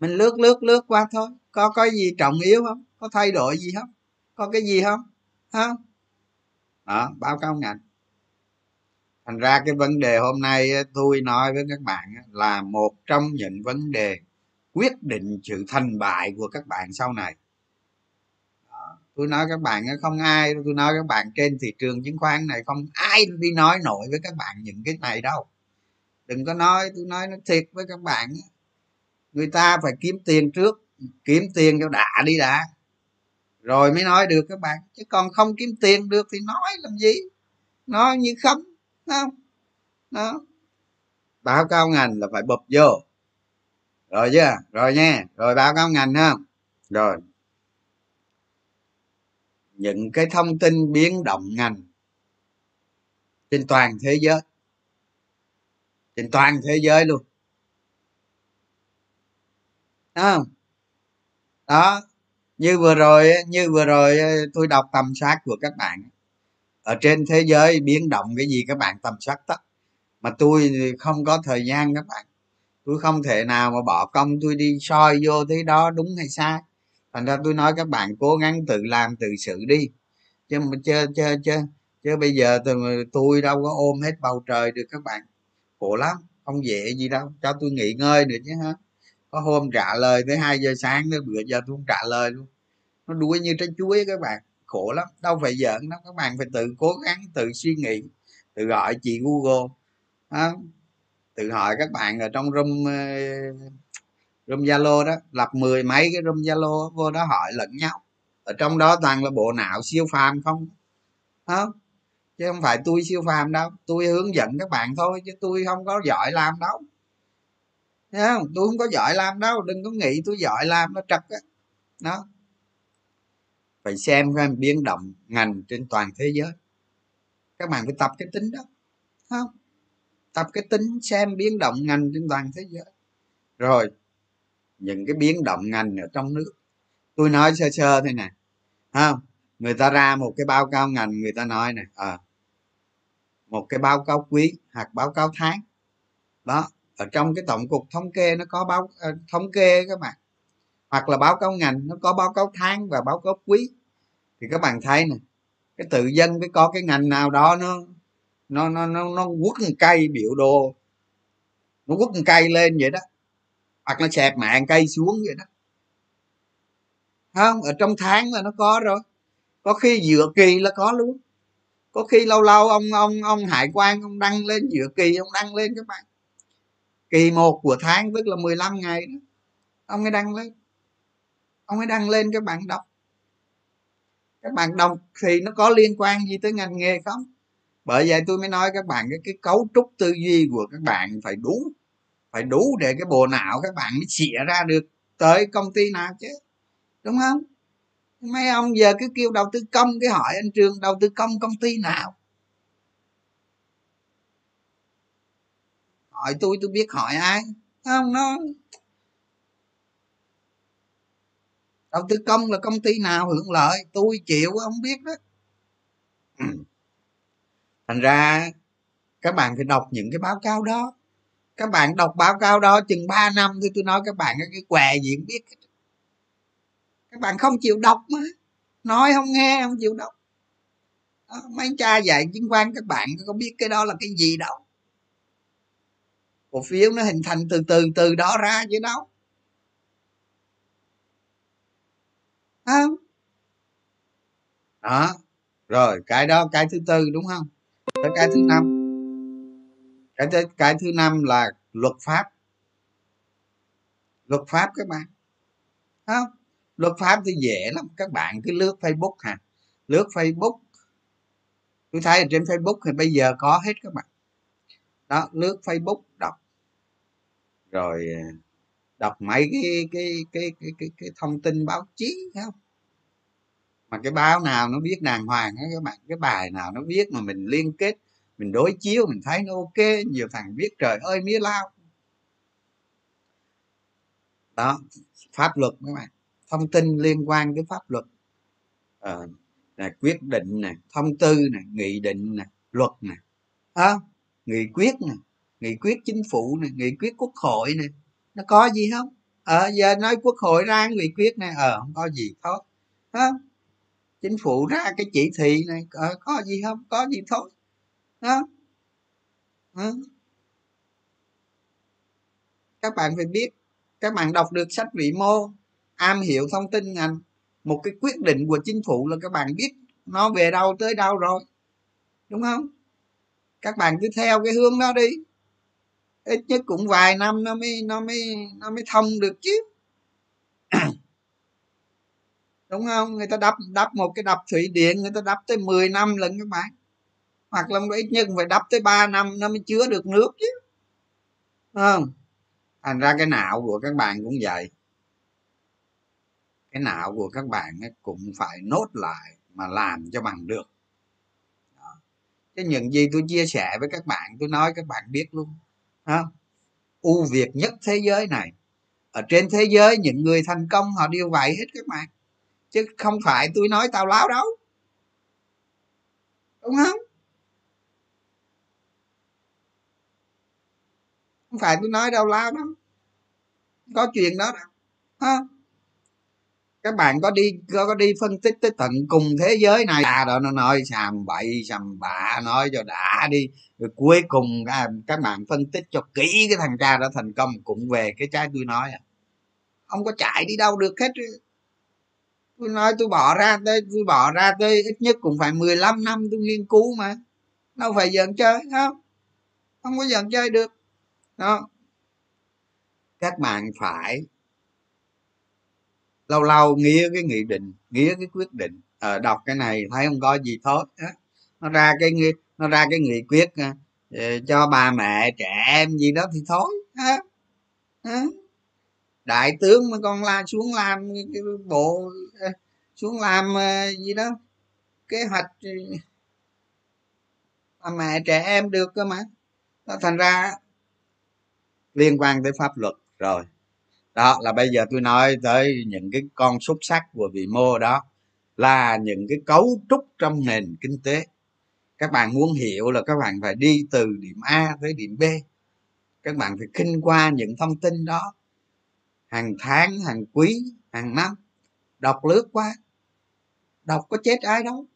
Speaker 1: mình lướt lướt lướt qua thôi. Có có gì trọng yếu không? Có thay đổi gì không? Có cái gì không? Không đó, báo cáo ngành. Thành ra cái vấn đề hôm nay tôi nói với các bạn là một trong những vấn đề quyết định sự thành bại của các bạn sau này. Tôi nói các bạn không ai, tôi nói các bạn trên thị trường chứng khoán này, không ai đi nói nổi với các bạn những cái này đâu. Đừng có nói, tôi nói nó thiệt với các bạn người ta phải kiếm tiền trước, kiếm tiền cho đã đi đã. Rồi mới nói được các bạn, chứ còn không kiếm tiền được thì nói làm gì? Nói như không không? Đó. Báo cáo ngành là phải bập vô. Rồi chưa? Rồi nha. Rồi báo cáo ngành không? Rồi. Những cái thông tin biến động ngành trên toàn thế giới. Trên toàn thế giới luôn đó đó như vừa rồi như vừa rồi tôi đọc tầm soát của các bạn ở trên thế giới biến động cái gì các bạn tầm soát tất. Mà tôi không có thời gian các bạn. Tôi không thể nào mà bỏ công tôi đi soi vô thế đó đúng hay sai. Thành ra tôi nói các bạn cố gắng tự làm tự xử đi. Chứ mà chứ chứ chứ chứ bây giờ tôi, tôi đâu có ôm hết bầu trời được các bạn. Khổ lắm không dễ gì đâu. Cho tôi nghỉ ngơi được chứ hả có hôm trả lời tới 2 giờ sáng, tới bữa giờ tôi không trả lời luôn. Nó đuối như trái chuối các bạn, khổ lắm. Đâu phải giỡn đâu, các bạn phải tự cố gắng, tự suy nghĩ, tự gọi chị google. Đó. tự hỏi các bạn ở trong room ờ, room zalo đó, lập mười mấy cái room zalo, vô đó hỏi lẫn nhau. Ở trong đó toàn là bộ não siêu phàm không? Không chứ không phải tôi siêu phàm đâu, tôi hướng dẫn các bạn thôi, chứ tôi không có giỏi làm đâu. Thấy không? Tôi không có giỏi làm đâu đừng có nghĩ tôi giỏi làm nó trật á. Đó. Phải xem cái biến động ngành trên toàn thế giới. Các bạn phải tập cái tính đó. Không? Tập cái tính xem biến động ngành trên toàn thế giới. Rồi những cái biến động ngành ở trong nước. Tôi nói sơ sơ thế này không? Người ta ra một cái báo cáo ngành người ta nói này à, ờ, một cái báo cáo quý hoặc báo cáo tháng. Đó ở trong cái tổng cục thống kê nó có báo ờ, thống kê các bạn. Hoặc là báo cáo ngành, nó có báo cáo tháng và báo cáo quý. Thì các bạn thấy nè, cái tự dân phải có cái ngành nào đó nó nó nó nó nó quất cây biểu đồ, nó quất cây lên vậy đó. Hoặc nó xẹp mạng cây xuống vậy đó. Không, ở trong tháng là nó có rồi. Có khi giữa kỳ là có luôn. Có khi lâu lâu ông ông ông hải quan ông đăng lên, giữa kỳ ông đăng lên các bạn kỳ một của tháng tức là 15 ngày đó ông ấy đăng lên ông ấy đăng lên các bạn đọc. Các bạn đọc thì nó có liên quan gì tới ngành nghề không? Bởi vậy tôi mới nói các bạn cái cái cấu trúc tư duy của các bạn phải đúng, phải đủ để cái bộ não các bạn mới xịa ra được tới công ty nào chứ đúng không? Mấy ông giờ cứ kêu đầu tư công cái hỏi anh trường đầu tư công công ty nào? Hỏi tôi tôi biết hỏi ai. Không? Nó đầu tư công là công ty nào hưởng lợi? Tôi chịu không biết đó. Thành ra các bạn phải đọc những cái báo cáo đó. Các bạn đọc báo cáo đó chừng 3 năm thôi tôi nói các bạn cái què gì cũng biết các bạn không chịu đọc mà. Nói không nghe không chịu đọc. Đó, mấy cha dạy chứng khoán các bạn có biết cái đó là cái gì đâu cổ phiếu nó hình thành từ từ từ đó ra chứ đâu. Không? Đó. Rồi cái đó cái thứ tư đúng không? Tới cái thứ năm. Cái thứ, cái thứ năm là luật pháp. Luật pháp các bạn. Không? Luật pháp thì dễ lắm. Các bạn cứ lướt facebook hả? Lướt facebook. Tôi thấy ở trên facebook thì bây giờ có hết các bạn. Đó lướt facebook đọc rồi ờ, đọc mấy cái cái cái cái cái, cái thông tin báo chí không? Mà cái báo nào nó viết đàng hoàng á các bạn cái bài nào nó viết mà mình liên kết mình đối chiếu mình thấy nó ok nhiều thằng viết trời ơi mía lao. Đó pháp luật các bạn thông tin liên quan tới pháp luật. Ờ, à, là quyết định nè thông tư nè nghị định nè luật nè à, nghị quyết nè nghị quyết chính phủ này, nghị quyết quốc hội này, nó có gì không? Ờ à, giờ nói quốc hội ra nghị quyết này, ờ à, không có gì thôi à, chính phủ ra cái chỉ thị này à, có gì không? Có gì thôi đó à. Ừ. các bạn phải biết các bạn đọc được sách vĩ mô am hiểu thông tin ngành một cái quyết định của chính phủ là các bạn biết nó về đâu tới đâu rồi đúng không? Các bạn cứ theo cái hướng đó đi ít nhất cũng vài năm nó mới nó mới nó mới thông được chứ. Đúng không? Người ta đắp đắp một cái đập thủy điện, người ta đắp tới 10 năm lần các bạn hoặc là ít nhất phải đắp tới 3 năm nó mới chứa được nước chứ. Không? Thành ra cái não của các bạn cũng vậy. Cái não của các bạn cũng phải nốt lại mà làm cho bằng được. Đó. cái những gì tôi chia sẻ với các bạn, tôi nói các bạn biết luôn không ưu việt nhất thế giới này. Ở trên thế giới, những người thành công, họ đều vậy hết các bạn. Chứ không phải tôi nói tào lao đâu. Đúng không? Không phải tôi nói đâu lao đâu. Có chuyện đó đâu. Ha các bạn có đi có, có đi phân tích tới tận cùng thế giới này. À đó nó nói sàm bậy sàm bạ nói cho đã đi. Rồi cuối cùng các, các bạn phân tích cho kỹ cái thằng cha đó thành công cũng về cái trái tôi nói à. Không có chạy đi đâu được hết. Tôi nói tôi bỏ ra tới tôi bỏ ra tới ít nhất cũng phải 15 năm tôi nghiên cứu mà. Đâu phải giận chơi không? Không có giận chơi được. Đó. Các bạn phải lâu lâu nghĩa cái nghị định nghĩa cái quyết định. Ở đọc cái này thấy không có gì thôi nó ra cái nó ra cái nghị quyết ờ, ờ, cho bà mẹ, trẻ em gì đó thì thôi, ha. Đại tướng mà con la xuống làm cái bộ xuống làm gì đó, kế hoạch bà mẹ, trẻ em được cơ mà. Nó thành ra liên quan tới pháp luật rồi đó, là bây giờ tôi nói tới những cái con xúc sắc của vị mô đó, là những cái cấu trúc trong nền kinh tế. Các bạn muốn hiểu là các bạn phải đi từ điểm a tới điểm b. Các bạn phải kinh qua những thông tin đó. Hàng tháng, hàng quý, hàng năm, đọc lướt qua. Đọc có chết ai đâu.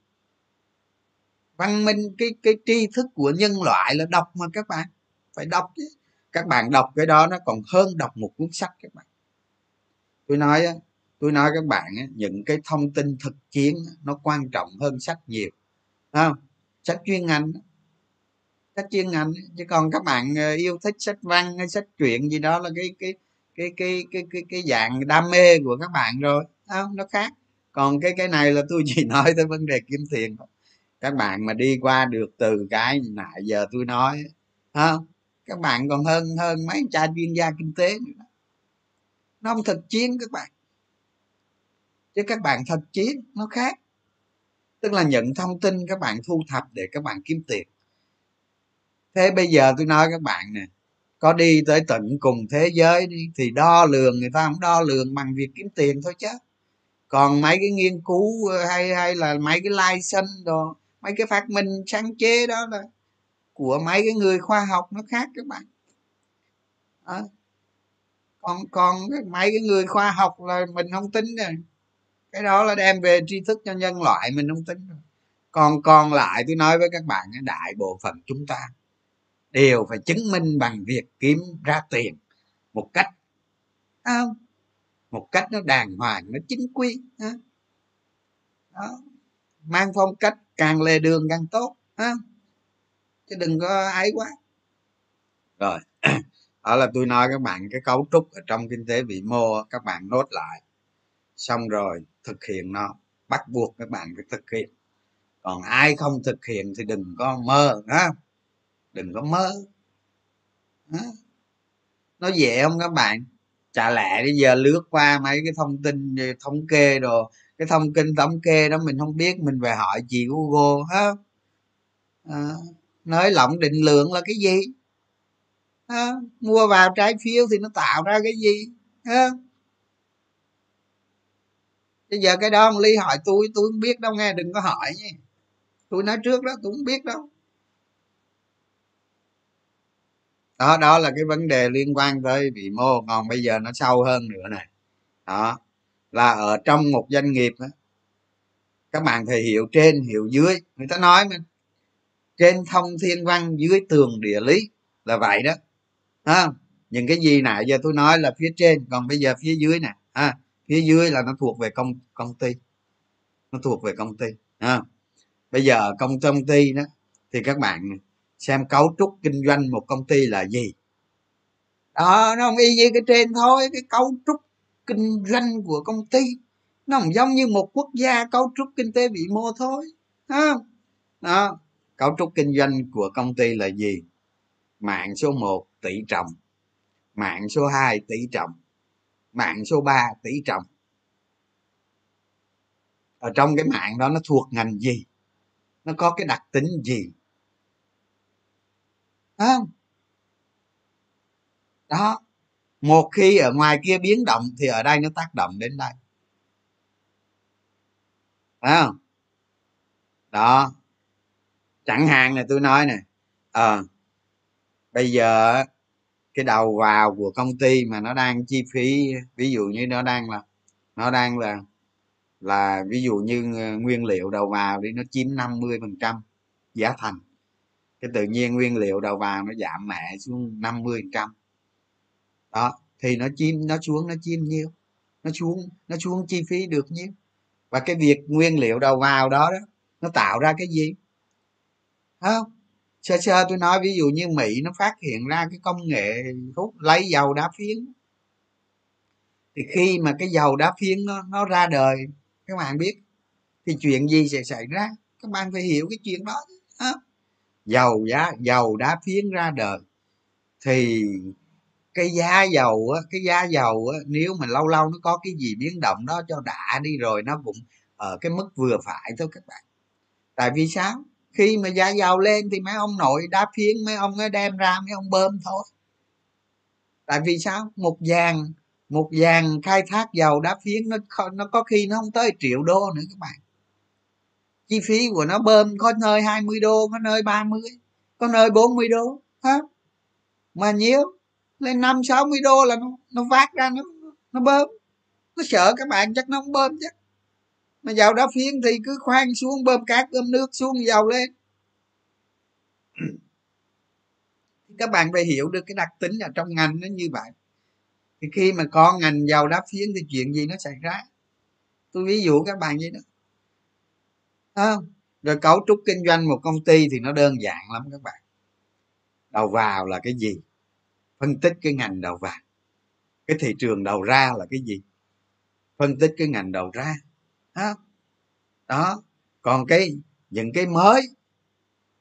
Speaker 1: Văn minh, cái cái tri thức của nhân loại là đọc mà các bạn, phải đọc chứ. Các bạn đọc cái đó nó còn hơn đọc một cuốn sách các bạn tôi nói tôi nói các bạn những cái thông tin thực chiến nó quan trọng hơn sách nhiều. Không? Sách chuyên ngành sách chuyên ngành chứ còn các bạn ờ, yêu thích sách văn hay sách truyện gì đó là cái cái cái cái cái cái, cái dạng đam mê của các bạn rồi. Không? Nó khác. Còn cái cái này là tôi chỉ nói tới vấn đề kiếm tiền các bạn mà đi qua được từ cái nãy giờ tôi nói không? Các bạn còn hơn hơn mấy cha chuyên gia kinh tế nữa nó không thực chiến các bạn. Chứ các bạn thực chiến nó khác. Tức là nhận thông tin các bạn thu thập để các bạn kiếm tiền. Thế bây giờ tôi nói các bạn nè có đi tới tận cùng thế giới đi thì đo lường người ta không đo lường bằng việc kiếm tiền thôi chứ. Còn mấy cái nghiên cứu ờ, hay hay là mấy cái license đồ mấy cái phát minh sáng chế đó là của mấy cái người khoa học nó khác các bạn. À, còn còn mấy cái người khoa học là mình không tính rồi. Cái đó là đem về tri thức cho nhân loại, mình không tính rồi. Còn còn lại tôi nói với các bạn đại bộ phận chúng ta đều phải chứng minh bằng việc kiếm ra tiền một cách không? Một cách nó đàng hoàng, nó chính quy đó. Mang phong cách càng lề đường càng tốt ha chứ đừng có ấy quá. Rồi đó là tôi nói các bạn cái cấu trúc ở trong kinh tế vĩ mô các bạn nốt lại. Xong rồi thực hiện nó bắt buộc các bạn phải thực hiện. Còn ai không thực hiện thì đừng có mơ ha đừng có mơ. Nó dễ không các bạn? Chả lẽ bây giờ lướt qua mấy cái thông tin thống kê đồ cái thông tin thống kê đó mình không biết mình về hỏi chị google ha à, ờ, nới lỏng định lượng là cái gì? À, mua vào trái phiếu thì nó tạo ra cái gì? À. bây giờ cái đó ông ly hỏi tôi tôi không biết đâu nghe đừng có hỏi nha. Tôi nói trước đó tôi không biết đâu. Đó đó là cái vấn đề liên quan tới vĩ mô còn bây giờ nó sâu hơn nữa này đó là ở trong một doanh nghiệp đó, các bạn phải hiểu trên hiểu dưới. Người ta nói mà trên thông thiên văn dưới tường địa lý là vậy đó à, những cái gì nãy giờ tôi nói là phía trên còn bây giờ phía dưới nè. À, phía dưới là nó thuộc về công công ty. Nó thuộc về công ty. À, bây giờ công công ty đó thì các bạn xem cấu trúc kinh doanh một công ty là gì? Đó nó không y như cái trên thôi. Cái cấu trúc kinh doanh của công ty nó không giống như một quốc gia cấu trúc kinh tế vĩ mô thôi. À, đó cấu trúc kinh doanh của công ty là gì? Mạng số 1 tỷ trọng. Mạng số 2 tỷ trọng. Mạng số 3 tỷ trọng. Ở trong cái mạng đó nó thuộc ngành gì? Nó có cái đặc tính gì? À. đó. Một khi ở ngoài kia biến động thì ở đây nó tác động đến đây. À. đó. Chẳng hạn này tôi nói nè ờ à, bây giờ cái đầu vào của công ty mà nó đang chi phí, ví dụ như nó đang là, nó đang là là ví dụ như nguyên liệu đầu vào đi nó chiếm 50 phần trăm giá thành. Cái tự nhiên nguyên liệu đầu vào nó giảm mẹ xuống 50 phần trăm. Đó, thì nó chiếm, nó xuống, nó chiếm nhiêu? Nó xuống nó xuống chi phí được nhiêu? Và cái việc nguyên liệu đầu vào đó đó, nó tạo ra cái gì? Không sơ sơ tôi nói ví dụ như mỹ nó phát hiện ra cái công nghệ hút lấy dầu đá phiến. Thì khi mà cái dầu đá phiến nó nó ra đời, các bạn biết thì chuyện gì sẽ xảy ra? Các bạn phải hiểu cái chuyện đó. À. dầu giá, dầu đá phiến ra đời. Thì cái giá dầu á, cái giá dầu á, nếu mà lâu lâu nó có cái gì biến động đó cho đã đi rồi nó cũng ở cái mức vừa phải thôi các bạn. Tại vì sao? Khi mà giá dầu lên thì mấy ông nội đá phiến, mấy ông ấy đem ra, mấy ông bơm thôi. Tại vì sao? Một vàng một vàng khai thác dầu đá phiến, nó nó có khi nó không tới triệu đô nữa các bạn. Chi phí của nó bơm có nơi 20 đô, có nơi 30 có nơi 40 đô ha mà nhiều lên năm sáu mươi đô là nó nó vác ra, nó nó bơm. Nó sợ các bạn chắc nó không bơm chứ mà dầu đá phiến thì cứ khoan xuống bơm cát bơm nước xuống dầu lên. Các bạn phải hiểu được cái đặc tính ở trong ngành nó như vậy. Thì khi mà có ngành dầu đá phiến thì chuyện gì nó xảy ra? Tôi ví dụ các bạn vậy đó. À, rồi cấu trúc kinh doanh một công ty thì nó đơn giản lắm các bạn. Đầu vào là cái gì? Phân tích cái ngành đầu vào. Cái thị trường đầu ra là cái gì? Phân tích cái ngành đầu ra đó, đó. còn cái những cái mới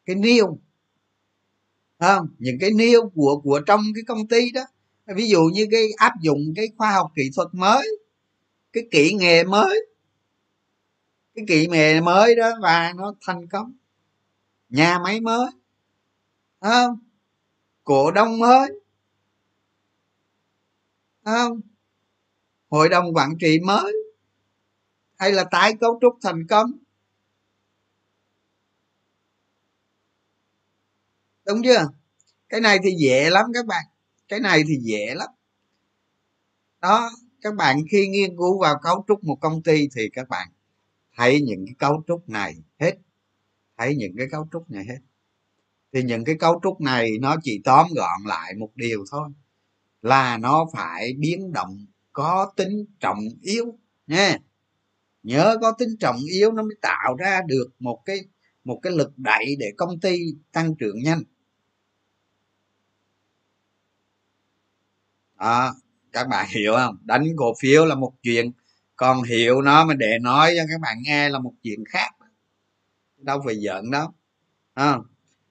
Speaker 1: cái niêu không? Những cái niêu của của trong cái công ty đó. Ví dụ như cái áp dụng cái khoa học kỹ thuật mới cái kỹ nghề mới cái kỹ nghề mới đó và nó thành công. Nhà máy mới không? Cổ đông mới không? Hội đồng quản trị mới hay là tái cấu trúc thành công đúng chưa? Cái này thì dễ lắm các bạn. Cái này thì dễ lắm. Đó, các bạn khi nghiên cứu vào cấu trúc một công ty thì các bạn thấy những cái cấu trúc này hết. Thấy những cái cấu trúc này hết. Thì những cái cấu trúc này nó chỉ tóm gọn lại một điều thôi, là nó phải biến động có tính trọng yếu nha nhớ có tính trọng yếu nó mới tạo ra được một cái một cái lực đẩy để công ty tăng trưởng nhanh. À, các bạn hiểu không? Đánh cổ phiếu là một chuyện còn hiểu nó mà để nói cho các bạn nghe là một chuyện khác. Đâu phải giận đâu. À,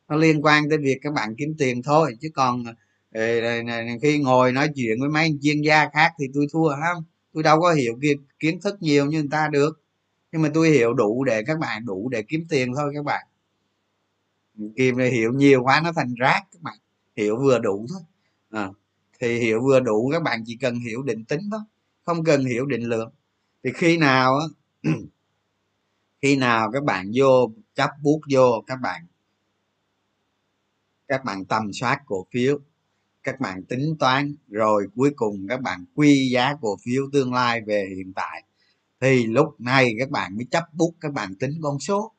Speaker 1: nó liên quan tới việc các bạn kiếm tiền thôi chứ còn ờ, ờ, ờ, khi ngồi nói chuyện với mấy chuyên gia khác thì tôi thua không? Tôi đâu có hiểu kiến thức nhiều như người ta được. Nhưng mà tôi hiểu đủ để các bạn đủ để kiếm tiền thôi các bạn. Kìm hiểu nhiều quá nó thành rác các bạn. Hiểu vừa đủ thôi. À, thì hiểu vừa đủ các bạn chỉ cần hiểu định tính thôi không cần hiểu định lượng. Thì khi nào á khi nào các bạn vô chấp bút vô các bạn các bạn tầm soát cổ phiếu các bạn tính toán rồi cuối cùng các bạn quy giá cổ phiếu tương lai về hiện tại. Thì lúc này các bạn mới chấp bút các bạn tính con số.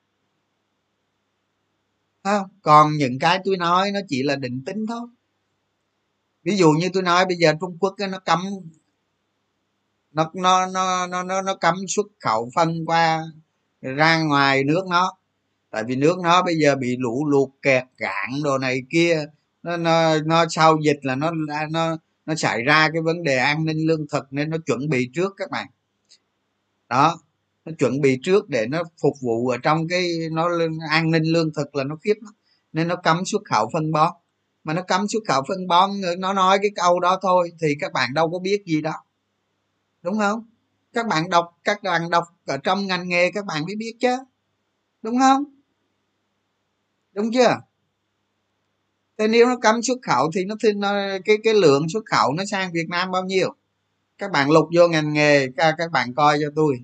Speaker 1: À, còn những cái tôi nói nó chỉ là định tính thôi. Ví dụ như tôi nói bây giờ trung quốc nó cấm nó nó nó nó nó, nó cấm xuất khẩu phân qua ra ngoài nước nó. Tại vì nước nó bây giờ bị lũ lụt kẹt cạn đồ này kia nó nó nó sau dịch là nó nó nó xảy ra cái vấn đề an ninh lương thực nên nó chuẩn bị trước các bạn. Đó, nó chuẩn bị trước để nó phục vụ ở trong cái, nó an ninh lương thực là nó khiếp lắm. Nên nó cấm xuất khẩu phân bón. Mà nó cấm xuất khẩu phân bón, nó nói cái câu đó thôi thì các bạn đâu có biết gì đó. Đúng không? Các bạn đọc, các bạn đọc ở trong ngành nghề các bạn mới biết chứ. Đúng không? Đúng chưa? Thế nếu nó cấm xuất khẩu thì nó, thì nó cái cái lượng xuất khẩu nó sang việt nam bao nhiêu? Các bạn lục vô ngành nghề các, các bạn coi cho tôi.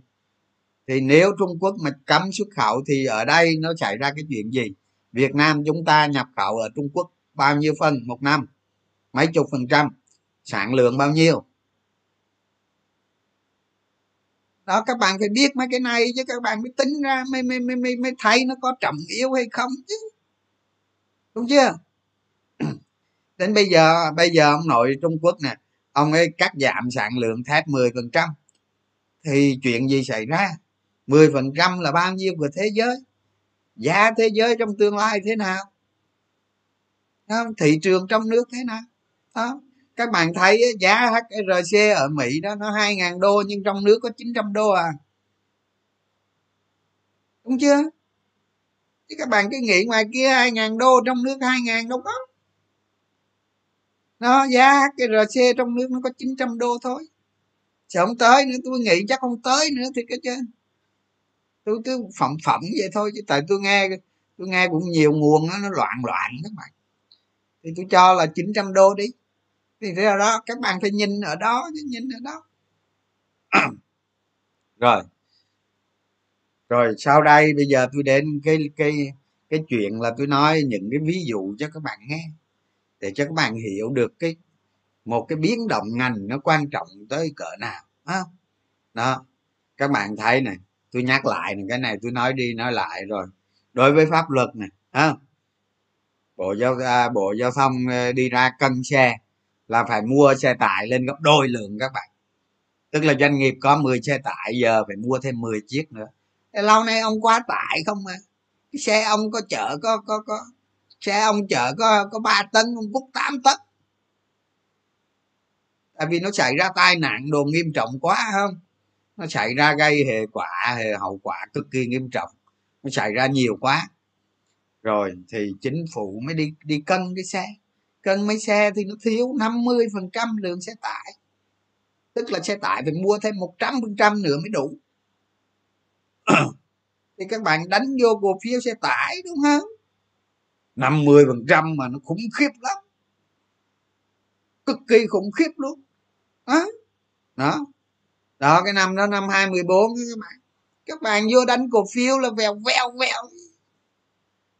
Speaker 1: Thì nếu trung quốc mà cấm xuất khẩu thì ở đây nó xảy ra cái chuyện gì? Việt nam chúng ta nhập khẩu ở trung quốc bao nhiêu phần một năm? Mấy chục phần trăm? Sản lượng bao nhiêu? Đó các bạn phải biết mấy cái này chứ các bạn mới tính ra mới mới mới mới, mới thấy nó có trọng yếu hay không chứ. Đúng chưa? Đến bây giờ bây giờ ông nội trung quốc nè, ông ấy cắt giảm sản lượng thép 10 phần trăm. Thì chuyện gì xảy ra? 10 phần trăm là bao nhiêu của thế giới? Giá thế giới trong tương lai thế nào? Thị trường trong nước thế nào? Đó, các bạn thấy giá HRC ở Mỹ đó, nó 2.000 đô nhưng trong nước có 900 đô à. Đúng chưa? Chứ các bạn cứ nghĩ ngoài kia 2.000 đô, trong nước 2.000 đâu có nó giá HRC trong nước nó có 900 đô thôi. Sẽ không tới nữa tôi nghĩ chắc không tới nữa thì cái chứ tôi cứ phẩm phẩm vậy thôi chứ tại tôi nghe tôi nghe cũng nhiều nguồn đó, nó loạn loạn các bạn. Thì tôi cho là 900 đô đi. Thì thế là đó các bạn phải nhìn ở đó chứ nhìn ở đó. Rồi. Rồi sau đây bây giờ tôi đến cái cái cái chuyện là tôi nói những cái ví dụ cho các bạn nghe để cho các bạn hiểu được cái một cái biến động ngành nó quan trọng tới cỡ nào đó, đó các bạn thấy này tôi nhắc lại này cái này tôi nói đi nói lại rồi. Đối với pháp luật này đó. bộ giao à, bộ giao thông à, đi ra cân xe là phải mua xe tải lên gấp đôi lượng các bạn. Tức là doanh nghiệp có 10 xe tải giờ phải mua thêm 10 chiếc nữa. Lâu nay ông quá tải không à? Cái xe ông có chở có có có xe ông chở có có 3 tấn, ông vút 8 tấn. Tại vì nó xảy ra tai nạn đồ nghiêm trọng quá không? Nó xảy ra gây hệ quả, hệ hậu quả cực kỳ nghiêm trọng. Nó xảy ra nhiều quá. Rồi thì chính phủ mới đi đi cân cái xe. Cân mấy xe thì nó thiếu 50 phần trăm lượng xe tải. Tức là xe tải phải mua thêm 100 phần trăm nữa mới đủ. Thì các bạn đánh vô cổ phiếu xe tải, đúng không? 50 phần trăm mà nó khủng khiếp lắm. Cực kỳ khủng khiếp luôn. Đó đó. Đó, cái năm đó, năm 2014 các bạn. Các bạn vô đánh cổ phiếu là vèo vèo vèo.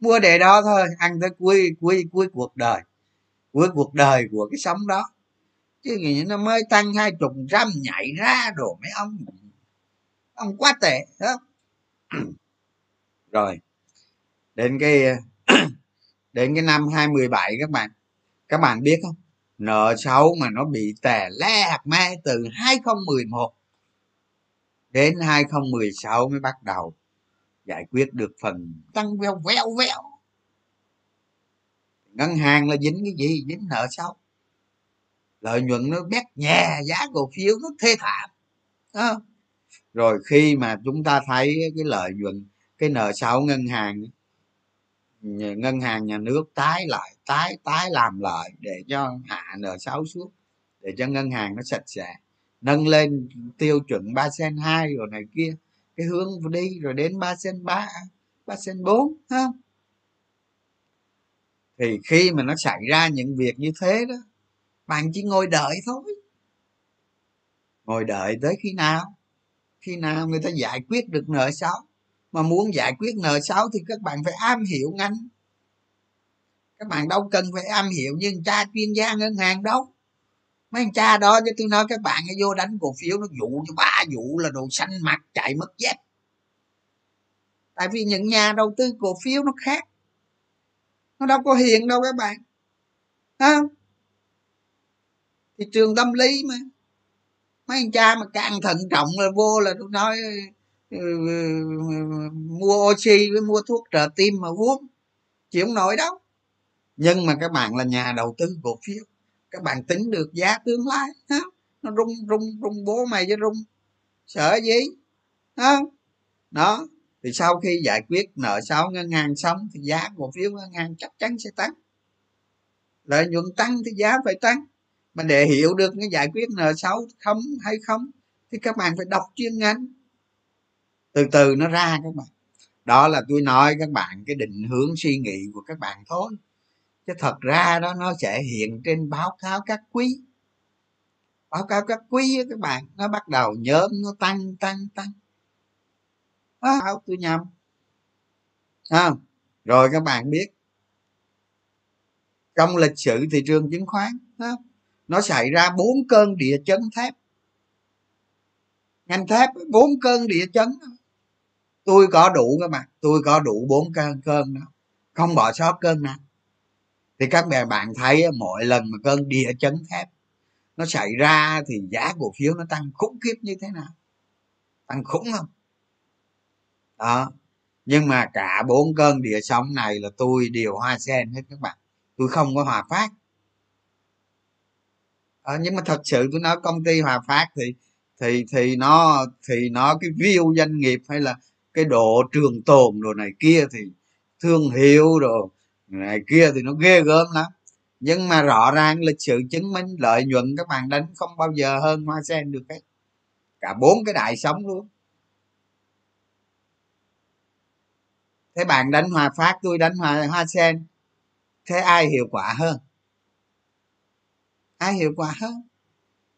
Speaker 1: Mua để đó thôi, ăn tới cuối cuối cuối cuộc đời. Cuối cuộc đời của cái sống đó. Chứ nghĩ nó mới tăng hai chục trăm, nhảy ra đồ mấy ông. Ông quá tệ đó rồi, đến cái đến cái năm 2017 các bạn. Các bạn biết không? Nợ xấu mà nó bị tè le hạt me từ 2011 đến 2016 mới bắt đầu giải quyết được phần tăng veo veo veo. Ngân hàng là dính cái gì? Dính nợ xấu lợi nhuận nó bét nhè, giá cổ phiếu nó thê thảm. À. rồi khi mà chúng ta thấy cái lợi nhuận, cái nợ xấu ngân hàng ngân hàng nhà nước tái lại, tái tái làm lại để cho hạ nợ xấu xuống để cho ngân hàng nó sạch sẽ. Nâng lên tiêu chuẩn ba sen hai rồi này kia, cái hướng đi rồi đến ba sen ba ba sen bốn, ha? Thì khi mà nó xảy ra những việc như thế đó, bạn chỉ ngồi đợi thôi. Ngồi đợi tới khi nào? Khi nào người ta giải quyết được nợ xấu? Mà muốn giải quyết nợ xấu thì các bạn phải am hiểu ngành. Các bạn đâu cần phải am hiểu nhưng cha chuyên gia ngân hàng đâu. Mấy anh cha đó chứ tôi nói các bạn vô đánh cổ phiếu nó dụ cho ba vụ là đồ xanh mặt chạy mất dép. Tại vì những nhà đầu tư cổ phiếu nó khác. Nó đâu có hiền đâu các bạn. Không? Thị trường tâm lý mà. Mấy anh cha mà càng thận trọng là vô là tôi nói Ừ, ừ, ừ, mua oxy với mua thuốc trợ tim mà uống, chịu không nổi đâu. Nhưng mà các bạn là nhà đầu tư cổ phiếu, các bạn tính được giá tương lai, ha? nó rung rung rung bố mày chứ rung. Sợ gì? Ha? đó, thì sau khi giải quyết nợ xấu ngân hàng xong thì giá cổ phiếu ngân hàng chắc chắn sẽ tăng. Lợi nhuận tăng thì giá phải tăng. Mà để hiểu được cái giải quyết nợ xấu không hay không thì các bạn phải đọc chuyên ngành từ từ nó ra các bạn đó là tôi nói các bạn cái định hướng suy nghĩ của các bạn thôi. Chứ thật ra đó nó sẽ hiện trên báo cáo các quý. Báo cáo các quý các bạn nó bắt đầu nhóm nó tăng tăng tăng. Báo tôi nhầm. À, rồi các bạn biết. Trong lịch sử thị trường chứng khoán đó, nó xảy ra bốn cơn địa chấn thép. Ngành thép bốn cơn địa chấn tôi có đủ các bạn tôi có đủ bốn cơn cơn đó. Không bỏ sót cơn nào. Thì các bè bạn thấy mỗi lần mà cơn địa chấn thép nó xảy ra thì giá cổ phiếu nó tăng khủng khiếp như thế nào? Tăng khủng không? Đó. Nhưng mà cả bốn cơn địa sóng này là tôi đều hoa sen hết các bạn. Tôi không có hòa phát. À, nhưng mà thật sự tôi nói công ty hòa phát thì thì thì nó thì nó cái view doanh nghiệp hay là cái độ trường tồn đồ này kia thì thương hiệu đồ này kia thì nó ghê gớm lắm. Nhưng mà rõ ràng lịch sử chứng minh lợi nhuận các bạn đánh không bao giờ hơn hoa sen được hết. Cả bốn cái đại sống luôn. Thế bạn đánh hòa phát, tôi đánh hòa, hoa sen, thế ai hiệu quả hơn? Ai hiệu quả hơn?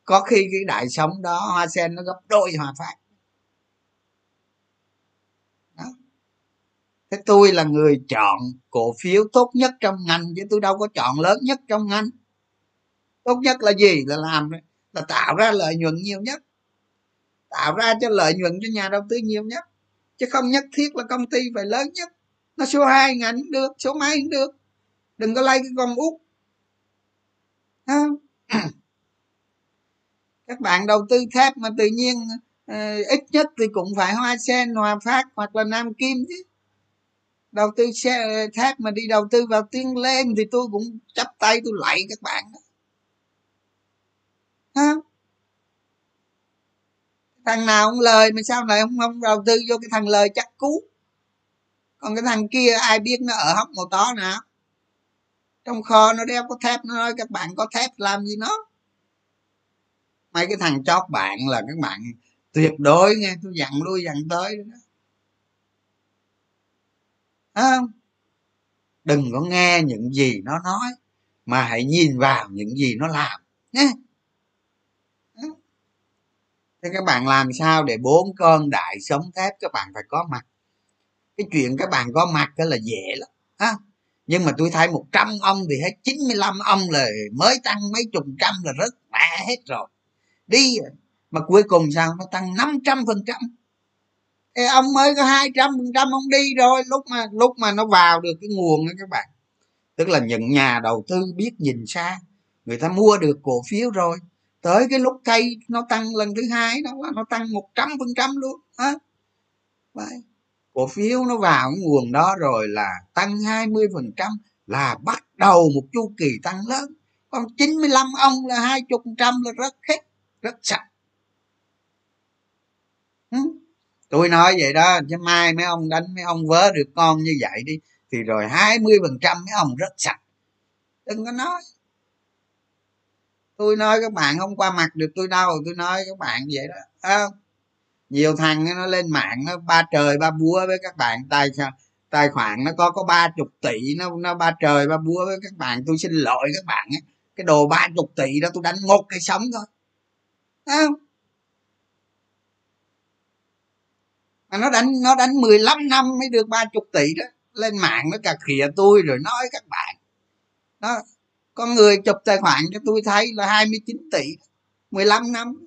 Speaker 1: Có khi cái đại sống đó, hoa sen nó gấp đôi hòa phát. Thế tôi là người chọn cổ phiếu tốt nhất trong ngành chứ tôi đâu có chọn lớn nhất trong ngành. Tốt nhất là gì? Là làm là tạo ra lợi nhuận nhiều nhất. Tạo ra cho lợi nhuận cho nhà đầu tư nhiều nhất. Chứ không nhất thiết là công ty phải lớn nhất. Nó số 2 ngành được số mấy cũng được. Đừng có lấy cái con út. Các bạn đầu tư thép mà tự nhiên uh, ít nhất thì cũng phải hoa sen hòa phát hoặc là nam kim chứ đầu tư xe thép mà đi đầu tư vào tiên lên thì tôi cũng chắp tay tôi lạy các bạn ha thằng nào không lời mà sao lại không không đầu tư vô cái thằng lời chắc cú. Còn cái thằng kia ai biết nó ở hóc màu to nào. Trong kho nó đeo có thép, nó nói các bạn có thép làm gì nó. Mấy cái thằng chót bạn là các bạn tuyệt đối nghe, tôi dặn lui dặn tới đó không? Đừng có nghe những gì nó nói, mà hãy nhìn vào những gì nó làm, nhé. Thế các bạn làm sao để bốn con đại sống thép các bạn phải có mặt? Cái chuyện các bạn có mặt đó là dễ lắm ha nhưng mà tôi thấy 100 ông thì hết 95 ông là mới tăng mấy chục trăm là rất mẹ hết rồi. Đi mà cuối cùng sao? Nó tăng 500 phần trăm ông mới có 200 phần trăm ông đi rồi, lúc mà lúc mà nó vào được cái nguồn đó các bạn. Tức là những nhà đầu tư biết nhìn xa, người ta mua được cổ phiếu rồi. Tới cái lúc cây nó tăng lần thứ hai đó là nó tăng một trăm phần trăm luôn, á. Vậy. cổ phiếu nó vào cái nguồn đó rồi là tăng 20 phần trăm là bắt đầu một chu kỳ tăng lớn. Còn 95 ông là hai chục trăm là rất hết rất sạch. Ừ tôi nói vậy đó chứ mai mấy ông đánh mấy ông vớ được con như vậy đi thì rồi 20 phần trăm mấy ông rất sạch. Đừng có nói. Tôi nói các bạn không qua mặt được tôi đâu tôi nói các bạn vậy đó à, nhiều thằng nó lên mạng nó ba trời ba búa với các bạn tài tài khoản nó có có ba chục tỷ nó nó ba trời ba búa với các bạn. Tôi xin lỗi các bạn cái đồ ba chục tỷ đó tôi đánh một cái sống thôi không? Mà nó đánh nó đánh 15 năm mới được ba chục tỷ đó lên mạng, nó cà khịa tôi rồi nói các bạn. Đó con người chụp tài khoản cho tôi thấy là 29 tỷ 15 năm.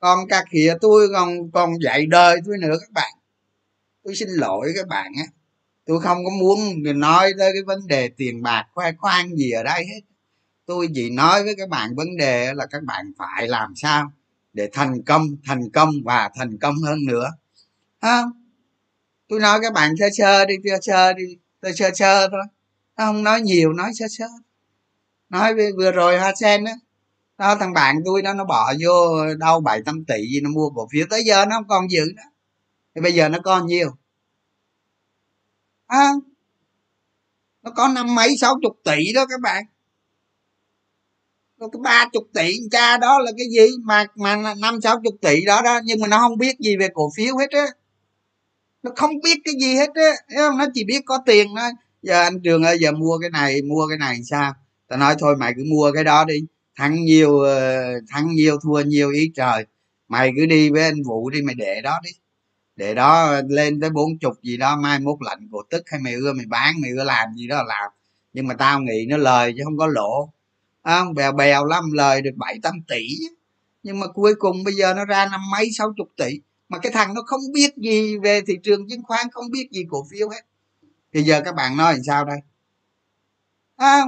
Speaker 1: Còn cà khịa tôi còn còn dạy đời tôi nữa các bạn. Tôi xin lỗi các bạn á. Tôi không có muốn nói tới cái vấn đề tiền bạc, khoe khoang gì ở đây hết. Tôi chỉ nói với các bạn vấn đề là các bạn phải làm sao để thành công thành công và thành công hơn nữa. Không? Tôi nói các bạn sơ sơ đi sơ sơ đi tôi sơ sơ thôi. Không? Nói nhiều nói sơ sơ. Nói vừa rồi hoa sen á. Đó thằng bạn tôi đó nó bỏ vô đâu bảy trăm tỷ gì nó mua cổ phiếu. Tới giờ nó không còn giữ nữa. Thì bây giờ nó còn nhiều. À, nó có năm mấy sáu chục tỷ đó các bạn cái ba chục tỷ cha đó là cái gì? Mà mà năm, sáu chục tỷ đó đó, nhưng mà nó không biết gì về cổ phiếu hết á. Nó không biết cái gì hết á. Nó chỉ biết có tiền thôi. Giờ anh trường ơi, giờ mua cái này, mua cái này sao? Ta nói thôi, mày cứ mua cái đó đi. Thắng nhiều ờ, thắng nhiều, thua nhiều ý trời. Mày cứ đi với anh vũ đi, mày để đó đi. Để đó lên tới bốn chục gì đó, mai mốt lạnh cổ tức hay mày ưa mày bán, mày ưa làm gì đó làm. Nhưng mà tao nghĩ nó lời chứ không có lỗ không bèo bèo lắm lời được bảy tám tỷ. Nhưng mà cuối cùng bây giờ nó ra năm mấy sáu chục tỷ. Mà cái thằng nó không biết gì về thị trường chứng khoán không biết gì cổ phiếu hết. Thì giờ các bạn nói làm sao đây? À,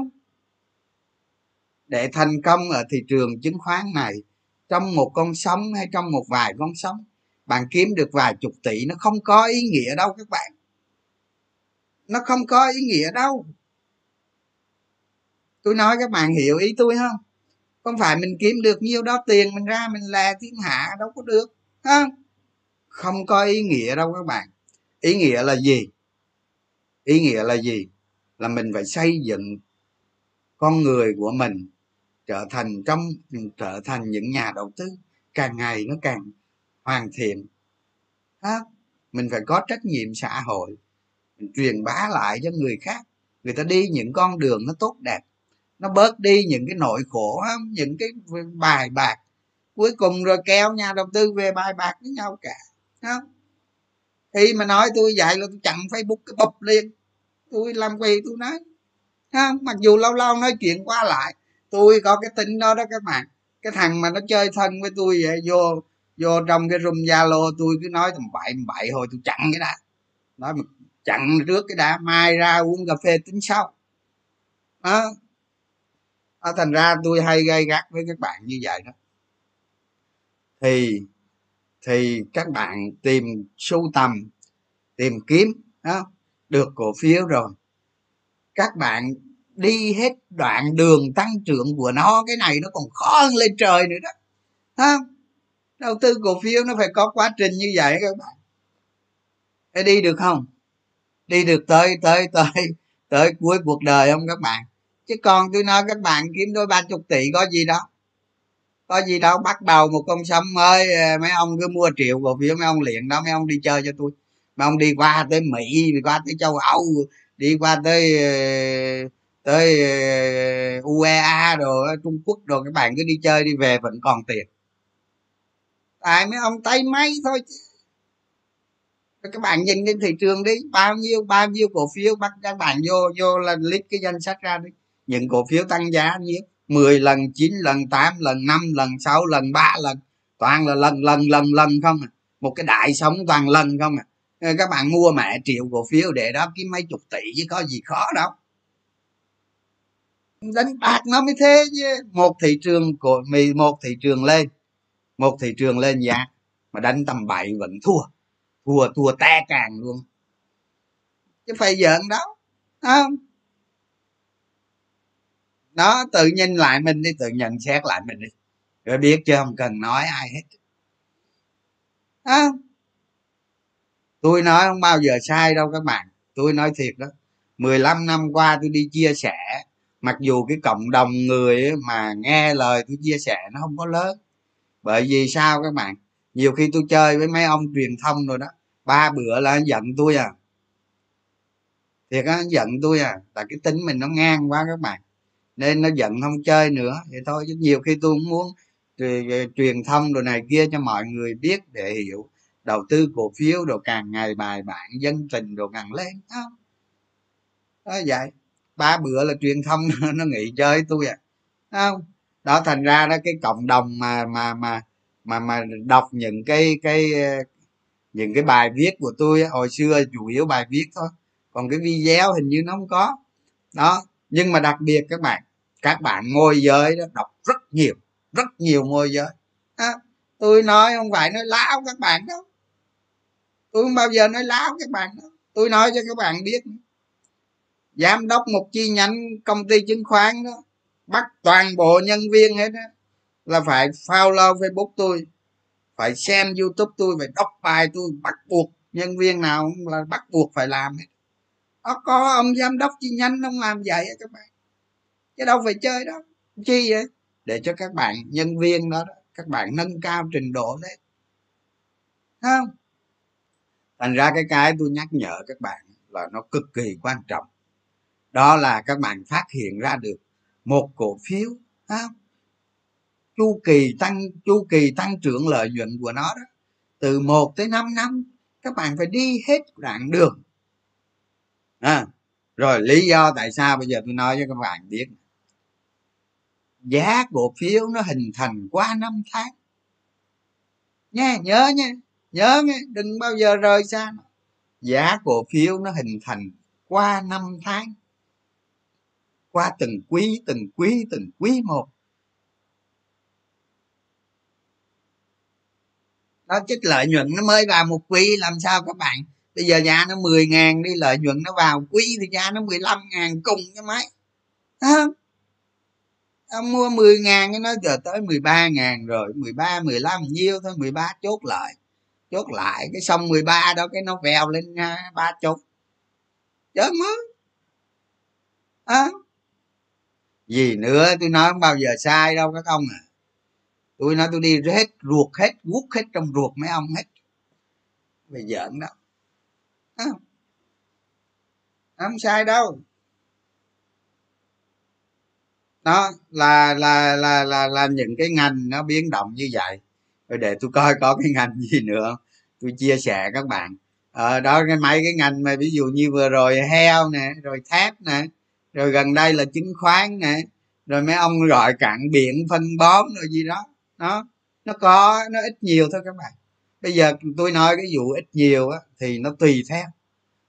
Speaker 1: để thành công ở thị trường chứng khoán này trong một con sóng hay trong một vài con sóng bạn kiếm được vài chục tỷ nó không có ý nghĩa đâu các bạn. Nó không có ý nghĩa đâu tôi nói các bạn hiểu ý tôi không? Không phải mình kiếm được nhiêu đó tiền, mình ra mình là thiên hạ, đâu có được không không có ý nghĩa đâu các bạn. Ý nghĩa là gì? Ý nghĩa là gì? Là mình phải xây dựng con người của mình trở thành trong, trở thành những nhà đầu tư càng ngày nó càng hoàn thiện đó. mình phải có trách nhiệm xã hội, mình truyền bá lại cho người khác. Người ta đi những con đường nó tốt đẹp nó bớt đi những cái nỗi khổ, những cái bài bạc. Cuối cùng rồi kéo nhà đầu tư về bài bạc với nhau cả không? Khi mà nói tôi dạy là tôi chặn facebook cái bụp liền. Tôi làm gì tôi nói không? Mặc dù lâu lâu nói chuyện qua lại, tôi có cái tính đó đó các bạn. Cái thằng mà nó chơi thân với tôi vậy, vô vô trong cái room zalo, tôi cứ nói tầm bậy bậy hồi tôi chặn cái đã nói mà chặn trước cái đã mai ra uống cà phê tính sau. Đó à, thành ra tôi hay gây gắt với các bạn như vậy đó. Thì thì các bạn tìm sưu tầm tìm kiếm đó được cổ phiếu rồi. Các bạn đi hết đoạn đường tăng trưởng của nó cái này nó còn khó hơn lên trời nữa đó. Ha đầu tư cổ phiếu nó phải có quá trình như vậy các bạn. Để đi được không? Đi được tới tới tới tới cuối cuộc đời không các bạn? Chứ còn tôi nói các bạn kiếm đôi ba chục tỷ có gì đâu. Có gì đâu, bắt đầu một con sông mới ờ, mấy ông cứ mua triệu cổ phiếu, mấy ông liền đó, mấy ông đi chơi cho tôi. Mấy ông đi qua tới mỹ, đi qua tới châu âu, đi qua tới ờ, tới ờ, uea rồi trung quốc rồi các bạn cứ đi chơi đi, về vẫn còn tiền. Tại mấy ông tay máy thôi các bạn nhìn lên thị trường đi, bao nhiêu bao nhiêu cổ phiếu bắt các bạn vô vô là list cái danh sách ra đi những cổ phiếu tăng giá nhiêu 10 lần 9 lần 8 lần 5 lần 6 lần 3 lần toàn là lần lần lần lần không à. Một cái đại sống toàn lần không à. Ờ, các bạn mua mẹ triệu cổ phiếu để đó kiếm mấy chục tỷ chứ có gì khó đâu. Đánh bạc nó mới thế chứ. Một thị trường của mì một thị trường lên. Một thị trường lên giá mà đánh tầm bậy vẫn thua. Thua thua te càng luôn. Chứ phải giỡn đâu không? à, đó tự nhìn lại mình đi tự nhận xét lại mình đi. Rồi biết chứ không cần nói ai hết. À, tôi nói không bao giờ sai đâu các bạn. Tôi nói thiệt đó. 15 năm qua tôi đi chia sẻ. Mặc dù cái cộng đồng người mà nghe lời tôi chia sẻ nó không có lớn. Bởi vì sao các bạn? Nhiều khi tôi chơi với mấy ông truyền thông rồi đó. Ba bữa là giận tôi à. Thiệt á giận tôi à. Tại cái tính mình nó ngang quá các bạn nên nó giận không chơi nữa. Vậy thôi, chứ nhiều khi tôi cũng muốn ờ, ờ, truyền thông đồ này kia cho mọi người biết để hiểu đầu tư cổ phiếu đồ càng ngày bài bản dân tình đồ càng lên. Không? Đó, vậy. Ba bữa là truyền thông nó nghỉ chơi tôi à. Không? Đó, thành ra đó, cái cộng đồng mà mà mà mà mà đọc những cái cái ờ, những cái bài viết của tôi hồi xưa chủ yếu bài viết thôi. Còn cái video hình như nó không có. Đó, nhưng mà đặc biệt các bạn các bạn môi giới đó đọc rất nhiều rất nhiều môi giới. À, tôi nói không phải nói láo các bạn đâu. Tôi không bao giờ nói láo các bạn đâu. Tôi nói cho các bạn biết. Giám đốc một chi nhánh công ty chứng khoán đó bắt toàn bộ nhân viên hết đó là phải follow facebook tôi phải xem youtube tôi phải đọc bài tôi bắt buộc nhân viên nào là bắt buộc phải làm hết. Đó có ông giám đốc chi nhánh ông làm vậy các bạn chứ đâu phải chơi đó chi vậy? Để cho các bạn nhân viên đó, các bạn nâng cao trình độ lên. Không? Thành ra cái cái tôi nhắc nhở các bạn là nó cực kỳ quan trọng. Đó là các bạn phát hiện ra được một cổ phiếu không? chu kỳ tăng chu kỳ tăng trưởng lợi nhuận của nó đó từ 1 tới 5 năm các bạn phải đi hết đoạn đường. À, rồi lý do tại sao bây giờ tôi nói cho các bạn biết giá cổ phiếu nó hình thành qua năm tháng. Nha nhớ nha nhớ nha đừng bao giờ rời xa nó. giá cổ phiếu nó hình thành qua năm tháng. Qua từng quý từng quý từng quý một. Đó chứ lợi nhuận nó mới vào một quý, làm sao các bạn? Bây giờ giá nó 10 ngàn đi, lợi nhuận nó vào quý thì giá nó 15 ngàn cùng cho mấy không? Ông mua 10 ngàn, cái nó giờ tới 13 ngàn rồi 13 15 nhiêu thôi 13 chốt lại. Chốt lại, cái xong 13 đó, cái nó vèo lên à, ba chục. Chớ mới à. gì nữa, tôi nói không bao giờ sai đâu, các ông à. Tôi nói tôi đi hết ruột hết, guốc hết trong ruột mấy ông hết. Về giỡn đó. À. không sai đâu đó là là là là là những cái ngành nó biến động như vậy. Rồi để tôi coi có cái ngành gì nữa tôi chia sẻ các bạn. Ờ, đó cái mấy cái ngành mà ví dụ như vừa rồi heo nè rồi thép nè rồi gần đây là chứng khoán nè rồi mấy ông gọi cạn biển phân bón rồi gì đó. Nó nó có nó ít nhiều thôi các bạn. Bây giờ tôi nói cái vụ ít nhiều á thì nó tùy theo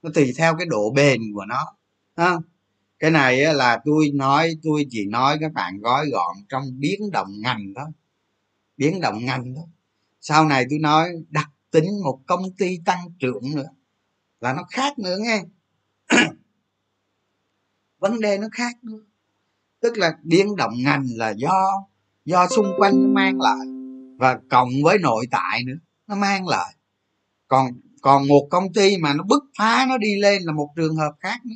Speaker 1: nó tùy theo cái độ bền của nó. Không cái này là tôi nói, tôi chỉ nói các bạn gói gọn trong biến động ngành thôi biến động ngành thôi sau này tôi nói đặc tính một công ty tăng trưởng nữa, là nó khác nữa nghe. Vấn đề nó khác nữa. Tức là biến động ngành là do do xung quanh nó mang lại và cộng với nội tại nữa, nó mang lại. Còn còn một công ty mà nó bứt phá, nó đi lên là một trường hợp khác nữa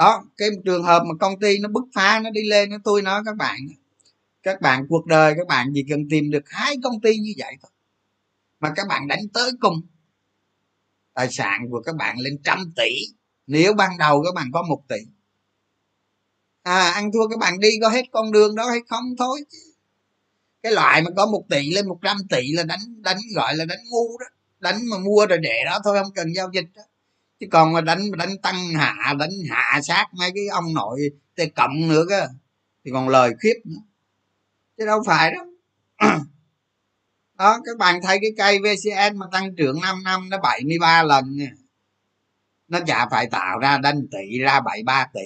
Speaker 1: đó, cái trường hợp mà công ty nó bứt phá, nó đi lên tôi nói các bạn các bạn cuộc đời, các bạn chỉ cần tìm được hai công ty như vậy thôi. Mà các bạn đánh tới cùng, tài sản của các bạn lên trăm tỷ. Nếu ban đầu các bạn có một tỷ. À ăn thua các bạn đi, có hết con đường đó hay không thôi. Cái loại mà có một tỷ lên một trăm tỷ là đánh đánh, gọi là đánh ngu đó. Đánh mà mua rồi để đó thôi, không cần giao dịch đó chứ còn mà đánh đánh tăng hạ, đánh hạ sát mấy cái ông nội tê cộng nữa cơ. Thì còn lời khiếp nữa. Chứ đâu phải đâu. Đó, các bạn thấy cái cây vcn mà tăng trưởng 5 năm nó 73 lần nha nó chả phải tạo ra đánh tỷ, ra 73 tỷ.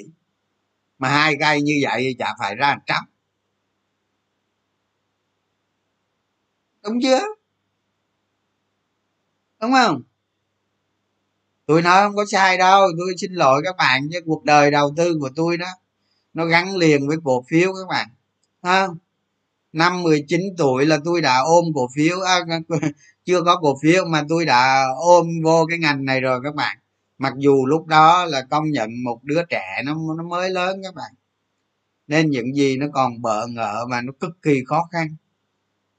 Speaker 1: Mà hai cây như vậy chả phải ra trăm. Đúng chưa? Đúng không? Tôi nói không có sai đâu tôi xin lỗi các bạn chứ cuộc đời đầu tư của tôi đó nó gắn liền với cổ phiếu các bạn không? Năm 19 tuổi là tôi đã ôm cổ phiếu à, chưa có cổ phiếu mà tôi đã ôm vô cái ngành này rồi các bạn. Mặc dù lúc đó là công nhận một đứa trẻ nó nó mới lớn các bạn nên những gì nó còn bợ ngỡ mà nó cực kỳ khó khăn.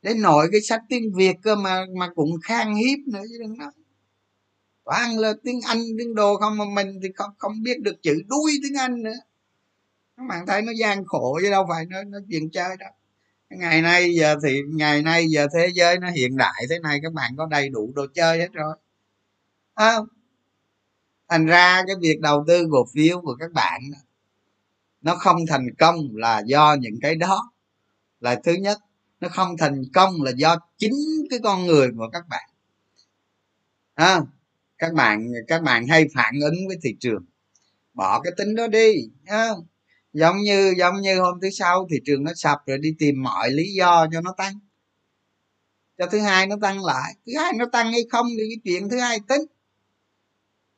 Speaker 1: Đến nỗi cái sách tiếng việt cơ mà mà cũng khan hiếp nữa chứ đừng nói toàn là tiếng anh tiếng đồ không mà mình thì không không biết được chữ đuôi tiếng anh nữa. Các bạn thấy nó gian khổ chứ đâu phải nó nó chuyện chơi đâu ngày nay giờ thì ngày nay giờ thế giới nó hiện đại thế này các bạn có đầy đủ đồ chơi hết rồi. À, thành ra cái việc đầu tư cổ phiếu của các bạn nó không thành công là do những cái đó. Là thứ nhất nó không thành công là do chính cái con người của các bạn. À, các bạn các bạn hay phản ứng với thị trường. Bỏ cái tính đó đi à, giống như giống như hôm thứ sau thị trường nó sập rồi đi tìm mọi lý do cho nó tăng. Cho thứ hai nó tăng lại. Thứ hai nó tăng hay không thì cái chuyện thứ hai tính.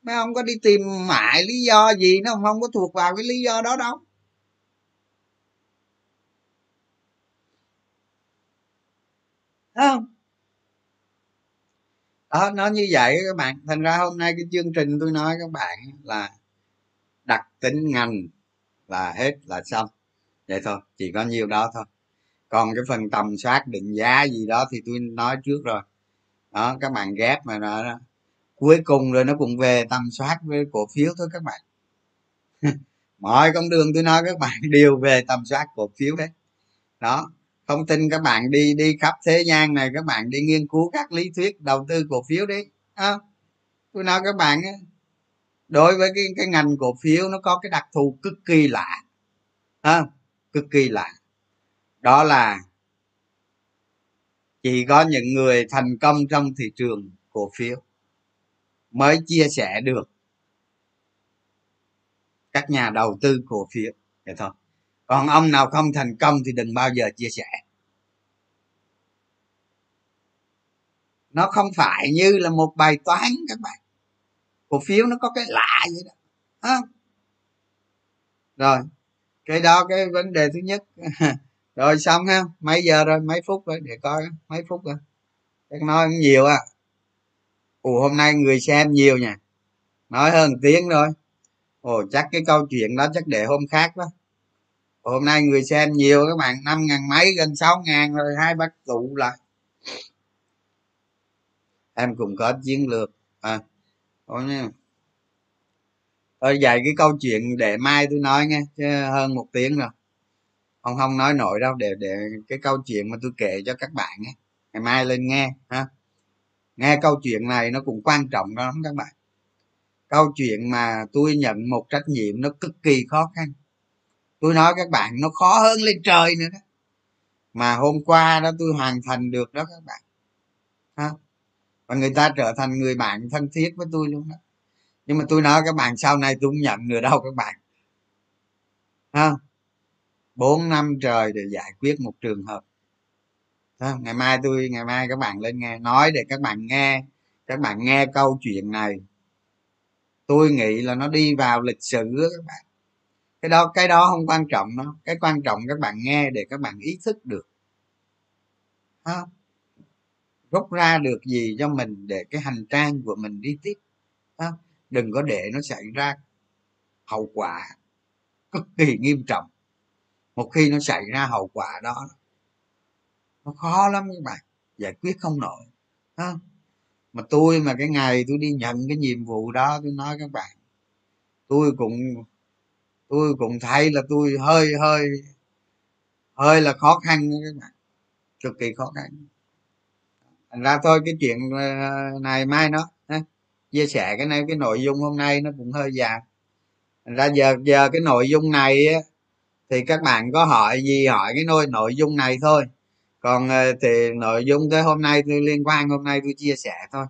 Speaker 1: Mấy ông có đi tìm mãi lý do gì nó không có thuộc vào cái lý do đó đâu. Không? Đó, nó như vậy các bạn. Thành ra hôm nay cái chương trình tôi nói các bạn là đặc tính ngành là hết là xong. Vậy thôi, chỉ có nhiêu đó thôi. Còn cái phần tầm soát định giá gì đó thì tôi nói trước rồi. Đó, các bạn ghép mà nó cuối cùng rồi nó cũng về tầm soát với cổ phiếu thôi các bạn. Mọi con đường tôi nói các bạn đều về tầm soát cổ phiếu đấy đó không tin các bạn đi đi khắp thế gian này các bạn đi nghiên cứu các lý thuyết đầu tư cổ phiếu đi. À, tôi nói các bạn đối với cái cái ngành cổ phiếu nó có cái đặc thù cực kỳ lạ. À, cực kỳ lạ. Đó là chỉ có những người thành công trong thị trường cổ phiếu mới chia sẻ được các nhà đầu tư cổ phiếu. Vậy thôi còn ông nào không thành công thì đừng bao giờ chia sẻ. Nó không phải như là một bài toán các bạn. Cổ phiếu nó có cái lạ vậy đó. À. rồi, cái đó cái vấn đề thứ nhất. Rồi xong ha, mấy giờ rồi? Mấy phút rồi? Để coi, mấy phút rồi? Chắc nói nhiều à. Ồ hôm nay người xem nhiều nha nói hơn tiếng rồi ồ, chắc cái câu chuyện đó chắc để hôm khác đó hôm nay người xem nhiều các bạn, năm ngàn mấy, gần sáu ngàn rồi, hai bác tụ lại. Em cũng có chiến lược. À thôi nha. Tôi dạy cái câu chuyện để mai tôi nói nghe, chứ hơn một tiếng rồi. Không không nói nổi đâu, để để cái câu chuyện mà tôi kể cho các bạn nghe. Ngày mai lên nghe, ha. Nghe câu chuyện này nó cũng quan trọng lắm các bạn. Câu chuyện mà tôi nhận một trách nhiệm nó cực kỳ khó khăn tôi nói các bạn, nó khó hơn lên trời nữa đó. Mà hôm qua đó tôi hoàn thành được đó các bạn. Ha và người ta trở thành người bạn thân thiết với tôi luôn đó. Nhưng mà tôi nói các bạn, sau này tôi không nhận nữa đâu các bạn. Ha bốn năm trời để giải quyết một trường hợp. Ha? ngày mai tôi, ngày mai các bạn lên nghe. Nói để các bạn nghe. Các bạn nghe câu chuyện này. Tôi nghĩ là nó đi vào lịch sử các bạn cái đó cái đó không quan trọng đó cái quan trọng các bạn nghe để các bạn ý thức được không? rút ra được gì cho mình để cái hành trang của mình đi tiếp không? đừng có để nó xảy ra hậu quả cực kỳ nghiêm trọng một khi nó xảy ra hậu quả đó, nó khó lắm các bạn giải quyết không nổi không? mà tôi mà cái ngày tôi đi nhận cái nhiệm vụ đó, tôi nói các bạn, tôi cũng tôi cũng thấy là tôi hơi hơi hơi là khó khăn các bạn. Cực kỳ khó khăn. Thành ra thôi cái chuyện ờ, này mai nó chia sẻ cái này cái nội dung hôm nay nó cũng hơi dài. Thành ra giờ giờ cái nội dung này á, thì các bạn có hỏi gì hỏi cái nội nội dung này thôi. Còn ờ, thì nội dung tới hôm nay tôi liên quan hôm nay tôi chia sẻ thôi.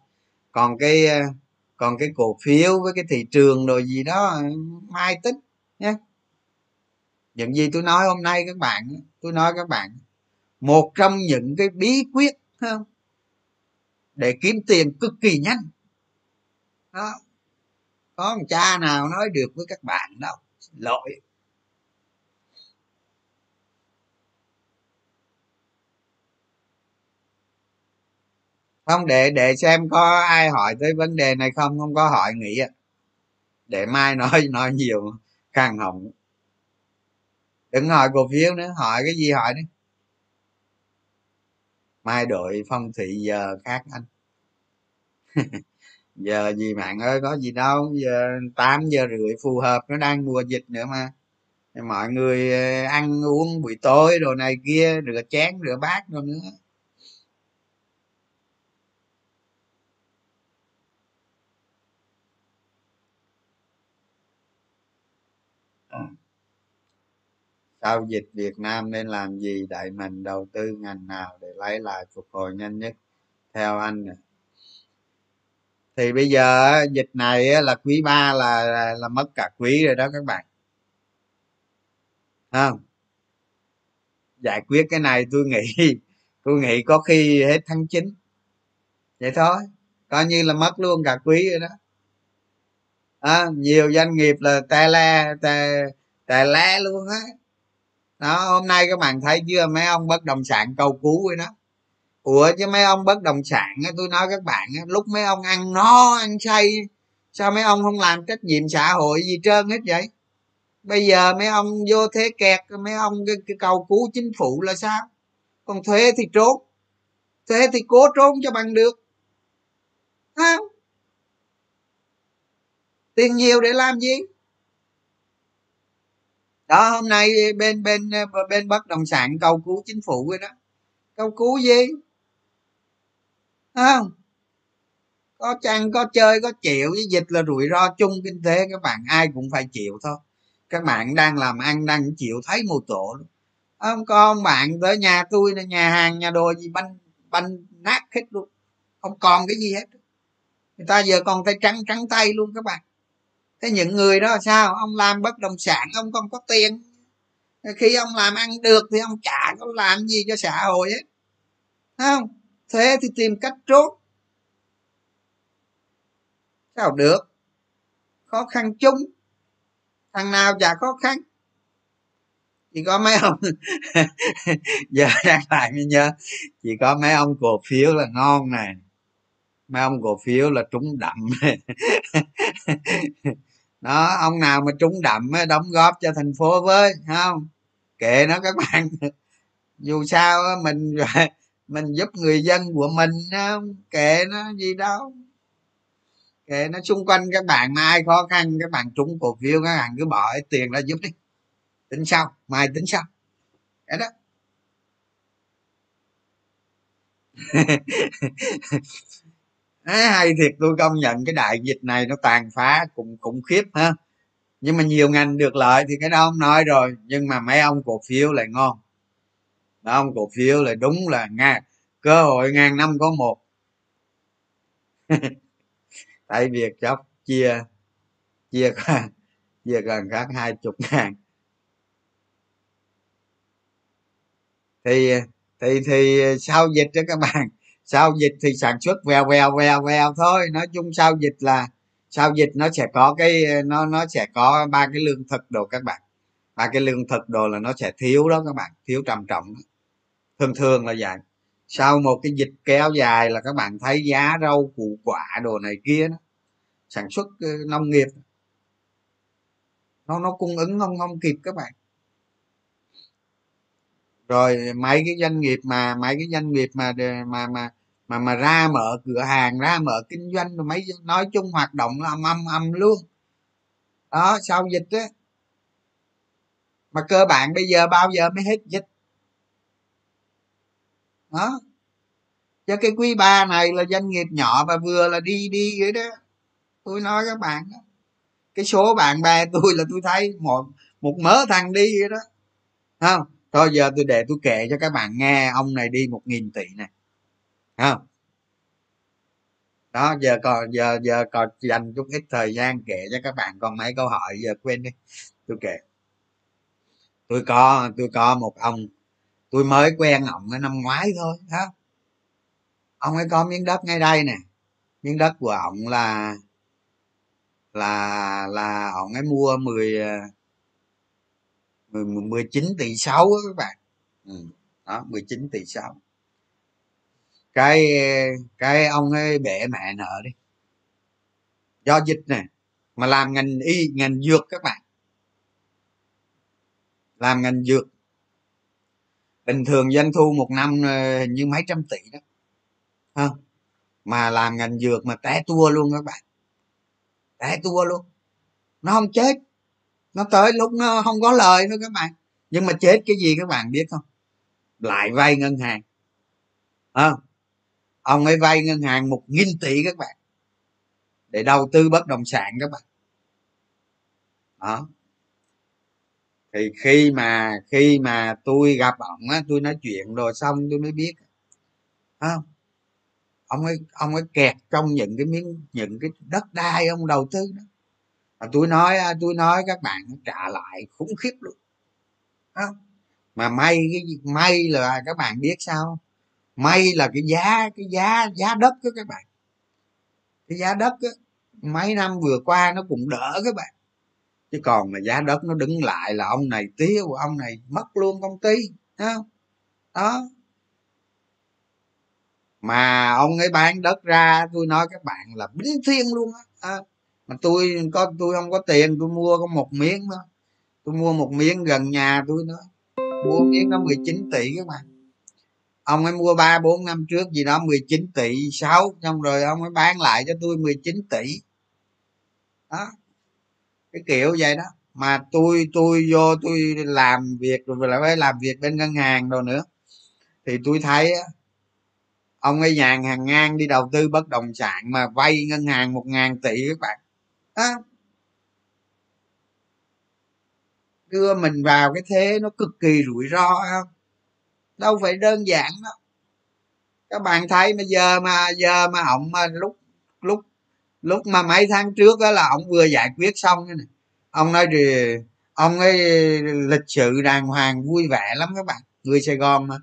Speaker 1: Còn cái ờ, còn cái cổ phiếu với cái thị trường rồi gì đó mai tính nhé những gì tôi nói hôm nay các bạn tôi nói các bạn, một trong những cái bí quyết không? Để kiếm tiền cực kỳ nhanh. Đó. Có một cha nào nói được với các bạn đâu lỗi. Không, để để xem có ai hỏi tới vấn đề này không không có hỏi nghĩ để mai nói nói nhiều khang họng đừng hỏi cổ phiếu nữa, hỏi cái gì hỏi đi. Mai đội phong thị giờ khác anh. Giờ gì mạng ơi, có gì đâu, giờ 8 giờ rưỡi phù hợp, nó đang mùa dịch nữa mà. Mọi người ăn uống buổi tối rồi này kia, rửa chén, rửa bát rồi nữa. Sau dịch việt nam nên làm gì? Đại mình đầu tư ngành nào để lấy lại phục hồi nhanh nhất? Theo anh này. thì bây giờ dịch này là quý ba là, là là mất cả quý rồi đó các bạn. Không? Giải quyết cái này tôi nghĩ tôi nghĩ có khi hết tháng 9 vậy thôi coi như là mất luôn cả quý rồi đó. À, nhiều doanh nghiệp là tè le tè tè le luôn á đó hôm nay các bạn thấy chưa? Mấy ông bất động sản cầu cứu với nó, ủa chứ mấy ông bất động sản tôi nói các bạn lúc mấy ông ăn no ăn say sao mấy ông không làm trách nhiệm xã hội gì trơn hết vậy? Bây giờ mấy ông vô thế kẹt mấy ông cái, cái cầu cứu chính phủ là sao? Còn thuế thì trốn. Thuế thì cố trốn cho bằng được. Ha tiền nhiều để làm gì? Đó, hôm nay bên bên bên bất động sản cầu cứu chính phủ rồi đó. Cầu cứu gì? Không? Có chăng, có chơi, có chịu. Với dịch là rủi ro chung kinh tế, các bạn ai cũng phải chịu thôi. Các bạn đang làm ăn, đang chịu thấy một tổ luôn không? Có ông bạn tới nhà tôi là nhà hàng, nhà đồ gì, banh banh nát hết luôn. Không còn cái gì hết. Người ta giờ còn tay trắng trắng tay luôn các bạn thế những người đó là sao? Ông làm bất động sản, ông không có tiền. Khi ông làm ăn được thì ông chả có làm gì cho xã hội ấy không? Thế thì tìm cách trốn. Sao được? Khó khăn chung. Thằng nào chả khó khăn. Chỉ có mấy ông giờ đang lại mới nhớ. Chỉ có mấy ông cổ phiếu là ngon này. Mấy ông cổ phiếu là trúng đậm đó, ông nào mà trúng đậm đóng góp cho thành phố với không? Kệ nó các bạn. Dù sao mình mình giúp người dân của mình không? Kệ nó gì đâu. Kệ nó xung quanh các bạn, mà ai khó khăn, các bạn trúng cổ phiếu, các bạn cứ bỏ tiền ra giúp đi. Tính sau mai tính sau. Cái đó. à, hay thiệt tôi công nhận cái đại dịch này nó tàn phá cũng khủng khiếp ha. Nhưng mà nhiều ngành được lợi thì cái đó ông nói rồi nhưng mà mấy ông cổ phiếu lại ngon. Mấy ông cổ phiếu lại đúng là nga cơ hội ngàn năm có một. Tại việc chóc chia chia chia gần khác hai chục ngàn. Thì thì thì sau dịch đó các bạn sau dịch thì sản xuất vèo vèo vèo vèo thôi. Nói chung sau dịch là, sau dịch nó sẽ có cái, nó nó sẽ có ba cái lương thực đồ các bạn. Ba cái lương thực đồ là nó sẽ thiếu đó các bạn, thiếu trầm trọng thường thường là vậy. Sau một cái dịch kéo dài là các bạn thấy giá rau, củ, quả đồ này kia đó, sản xuất ờ, nông nghiệp. Nó nó cung ứng không không kịp các bạn. Rồi mấy cái doanh nghiệp mà, mấy cái doanh nghiệp mà mà mà mà mà ra mở cửa hàng, ra mở kinh doanh rồi mấy nói chung hoạt động là âm âm âm luôn. Đó, sau dịch á, mà cơ bản bây giờ bao giờ mới hết dịch? Đó. Cho cái quý ba này là doanh nghiệp nhỏ và vừa là đi đi vậy đó. Tôi nói các bạn đó. cái số bạn bè tôi là tôi thấy một một mớ thằng đi vậy đó. Không? Thôi giờ tôi để tôi kể cho các bạn nghe. Ông này đi một nghìn tỷ này không? Đó, giờ còn, giờ giờ còn dành chút ít thời gian kể cho các bạn còn mấy câu hỏi, giờ quên đi. Tôi kể. Tôi có tôi có một ông, tôi mới quen ông cái năm ngoái thôi đó ông ấy có miếng đất ngay đây nè. Miếng đất của ông là là là ông ấy mua 10 19 ờ, tỷ 6 các bạn. Ừ. đó 19 tỷ 6 cái cái ông ấy bể mẹ nợ đi. Do dịch này mà làm ngành y ngành dược các bạn. Làm ngành dược. Bình thường doanh thu một năm ờ, hình như mấy trăm tỷ đó. Không mà làm ngành dược mà té tua luôn các bạn. Té tua luôn. Nó không chết. Nó tới lúc nó không có lời nữa các bạn. Nhưng mà chết cái gì các bạn biết không? Lại vay ngân hàng. À, ông ấy vay ngân hàng một nghìn tỷ các bạn, để đầu tư bất động sản các bạn. Đó. Thì khi mà khi mà tôi gặp ông á, tôi nói chuyện rồi xong tôi mới biết. Không ông ấy ông ấy kẹt trong những cái miếng, những cái đất đai ông đầu tư đó. Mà tôi nói tôi nói các bạn trả lại khủng khiếp luôn. Đó. mà may cái may là các bạn biết sao may là cái giá cái giá giá đất đó các bạn. Cái giá đất đó, mấy năm vừa qua nó cũng đỡ các bạn. Chứ còn mà giá đất nó đứng lại là ông này tiêu ông này mất luôn công ty đó, đó. Mà ông ấy bán đất ra tôi nói các bạn là bính thiên luôn á à, mà tôi có tôi không có tiền tôi mua có một miếng thôi. Tôi mua một miếng gần nhà tôi nữa. Mua miếng có 19 tỷ các bạn ông ấy mua ba, bốn năm trước gì đó 19 tỷ sáu, xong rồi ông ấy bán lại cho tôi 19 tỷ. Đó. Cái kiểu vậy đó. Mà tôi tôi vô tôi làm việc, rồi lại phải làm việc bên ngân hàng rồi nữa. Thì tôi thấy ông ấy nhàn hàng ngang đi đầu tư bất động sản mà vay ngân hàng một ngàn tỷ các bạn. Đó. đưa mình vào cái thế nó cực kỳ rủi ro không? Đâu phải đơn giản đó, các bạn thấy bây giờ mà giờ mà ông mà lúc lúc lúc mà mấy tháng trước đó là ông vừa giải quyết xong này. Ông nói thì ông ấy lịch sự đàng hoàng vui vẻ lắm các bạn. Người sài gòn mà.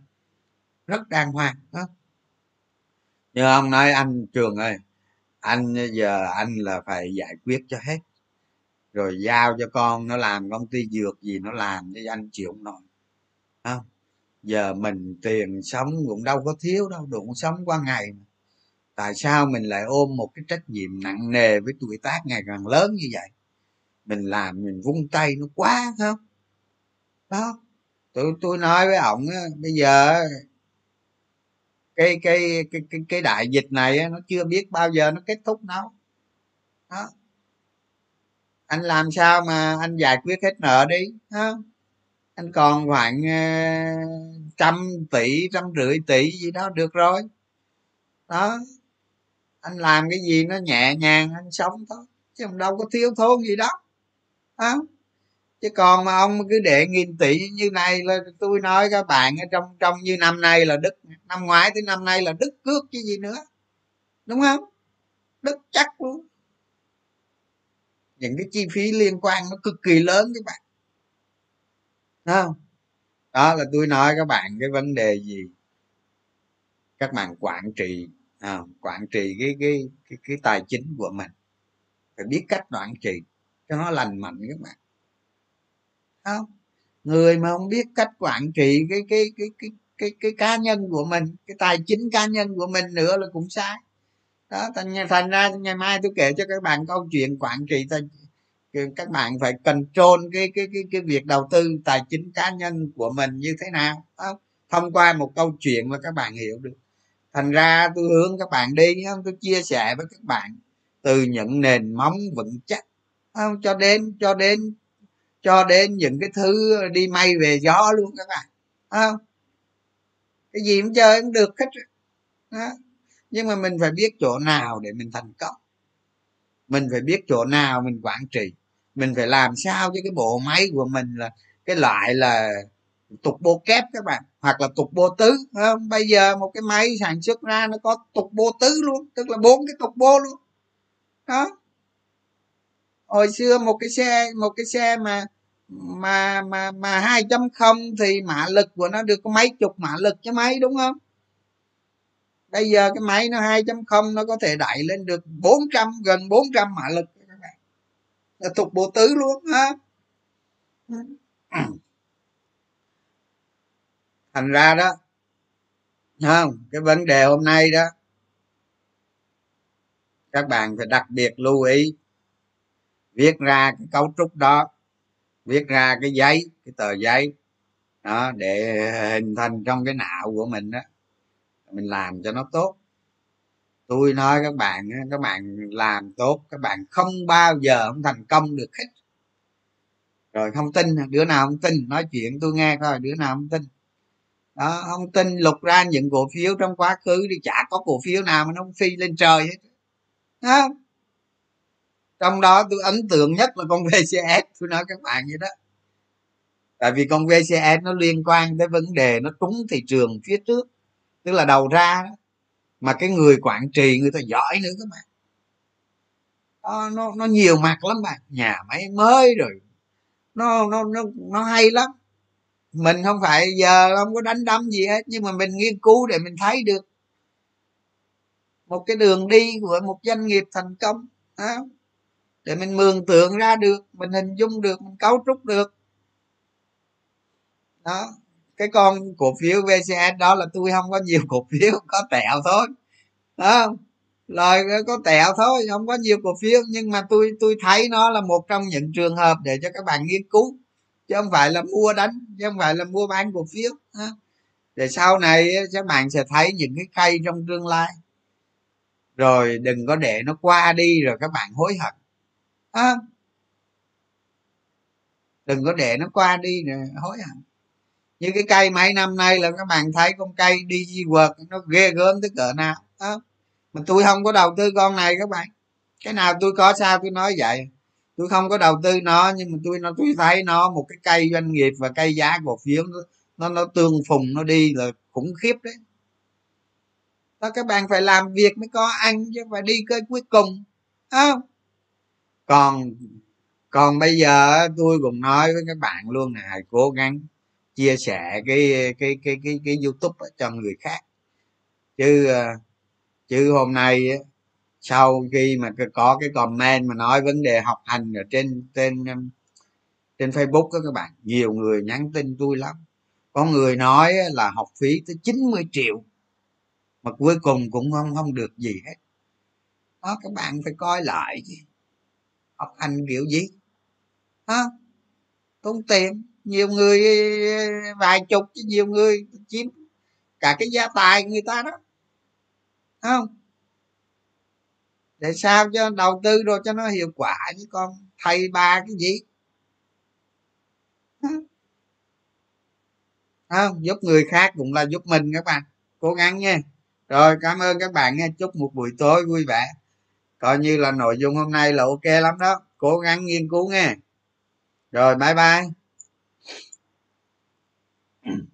Speaker 1: Rất đàng hoàng đó. Nhưng ông nói anh trường ơi anh giờ anh là phải giải quyết cho hết. Rồi giao cho con nó làm công ty dược gì nó làm chứ anh chịu không nổi. Không? Giờ mình tiền sống cũng đâu có thiếu đâu đủ sống qua ngày mà. tại sao mình lại ôm một cái trách nhiệm nặng nề với tuổi tác ngày càng lớn như vậy? Mình làm mình vung tay nó quá không? Đó tôi tôi nói với ổng bây giờ cái cái cái cái, cái đại dịch này nó chưa biết bao giờ nó kết thúc đâu. Đó. Anh làm sao mà anh giải quyết hết nợ đi không anh còn khoảng ờ, trăm tỷ, trăm rưỡi tỷ gì đó được rồi. Đó. Anh làm cái gì nó nhẹ nhàng, anh sống thôi, chứ đâu có thiếu thốn gì đó. Đó chứ còn mà ông cứ để nghìn tỷ như này là tôi nói các bạn trong trong như năm nay là đức, năm ngoái tới năm nay là đức cước chứ gì nữa. Đúng không? Đức chắc luôn. Những cái chi phí liên quan nó cực kỳ lớn các bạn không? Đó là tôi nói các bạn cái vấn đề gì? Các bạn quản trị à, quản trị cái, cái cái cái tài chính của mình. Phải biết cách quản trị cho nó lành mạnh các bạn. Không? Người mà không biết cách quản trị cái cái cái cái cái cái cá nhân của mình cái tài chính cá nhân của mình nữa là cũng sai. Đó thành, thành ra ngày mai tôi kể cho các bạn câu chuyện quản trị tài các bạn phải control cái cái cái cái việc đầu tư tài chính cá nhân của mình như thế nào đó. thông qua một câu chuyện mà các bạn hiểu được. Thành ra tôi hướng các bạn đi không tôi chia sẻ với các bạn từ những nền móng vững chắc không? Cho đến cho đến cho đến những cái thứ đi may về gió luôn các bạn không? Cái gì cũng chơi cũng được hết đó. nhưng mà mình phải biết chỗ nào để mình thành công. Mình phải biết chỗ nào mình quản trị mình phải làm sao cho cái bộ máy của mình là cái loại là tục bô kép các bạn, hoặc là tục bô tứ không? bây giờ một cái máy sản xuất ra nó có tục bô tứ luôn, tức là bốn cái tục bô luôn. Đó. Hồi xưa một cái xe, một cái xe mà mà mà mà hai trăm không thì mã lực của nó được có mấy chục mã lực cho máy đúng không? Bây giờ cái máy nó hai trăm không nó có thể đẩy lên được 400 gần 400 mã lực thuộc bộ tứ luôn á thành ra đó không? Cái vấn đề hôm nay đó, các bạn phải đặc biệt lưu ý. Viết ra cái cấu trúc đó, viết ra cái giấy, cái tờ giấy, đó, để hình thành trong cái não của mình đó. Mình làm cho nó tốt tôi nói các bạn các bạn làm tốt, các bạn không bao giờ không thành công được hết rồi không tin, đứa nào không tin, nói chuyện tôi nghe coi, đứa nào không tin đó, không tin lục ra những cổ phiếu trong quá khứ đi, chả có cổ phiếu nào mà nó phi lên trời hết đó. trong đó tôi ấn tượng nhất là con vcs tôi nói các bạn vậy đó tại vì con vcs nó liên quan tới vấn đề nó trúng thị trường phía trước, tức là đầu ra đó mà cái người quản trị người ta giỏi nữa các bạn. Nó, nó nó nhiều mặt lắm bạn. Nhà máy mới rồi. Nó nó nó nó hay lắm. Mình không phải giờ không có đánh đấm gì hết nhưng mà mình nghiên cứu để mình thấy được. Một cái đường đi của một doanh nghiệp thành công đó. để mình mường tượng ra được mình hình dung được mình cấu trúc được. Đó cái con cổ phiếu vcs đó là tôi không có nhiều cổ phiếu có tẹo thôi. Đó lời có tẹo thôi không có nhiều cổ phiếu. Nhưng mà tôi tôi thấy nó là một trong những trường hợp để cho các bạn nghiên cứu. Chứ không phải là mua đánh chứ không phải là mua bán cổ phiếu để sau này các bạn sẽ thấy những cái cây trong tương lai. Rồi đừng có để nó qua đi rồi các bạn hối hận à, đừng có để nó qua đi rồi hối hận như cái cây mấy năm nay là các bạn thấy con cây đi di quật nó ghê gớm tới cỡ nào đó. mà tôi không có đầu tư con này các bạn. Cái nào tôi có sao tôi nói vậy. Tôi không có đầu tư nó nhưng mà tôi nó tôi thấy nó một cái cây doanh nghiệp và cây giá cổ phiếu nó nó, nó tương phùng nó đi là khủng khiếp đấy. Đó các bạn phải làm việc mới có ăn chứ phải đi cái cuối cùng không? Còn còn bây giờ tôi cũng nói với các bạn luôn này hãy cố gắng chia sẻ cái cái cái cái cái youtube cho người khác. Chứ ờ, chứ hôm nay sau khi mà có cái comment mà nói vấn đề học hành ở trên trên trên facebook đó các bạn, nhiều người nhắn tin tôi lắm. Có người nói là học phí tới 90 triệu, mà cuối cùng cũng không không được gì hết. Đó, các bạn phải coi lại chứ. Học hành kiểu gì? Ha tốn tiền nhiều người ờ, vài chục chứ nhiều người chiếm cả cái gia tài người ta đó. Không? Để sao cho đầu tư rồi cho nó hiệu quả chứ con thầy ba cái gì? Không? Giúp người khác cũng là giúp mình các bạn. Cố gắng nha. Rồi, cảm ơn các bạn nha. Chúc một buổi tối vui vẻ. Coi như là nội dung hôm nay là ok lắm đó. Cố gắng nghiên cứu nghe rồi, bye bye. Mm-hmm.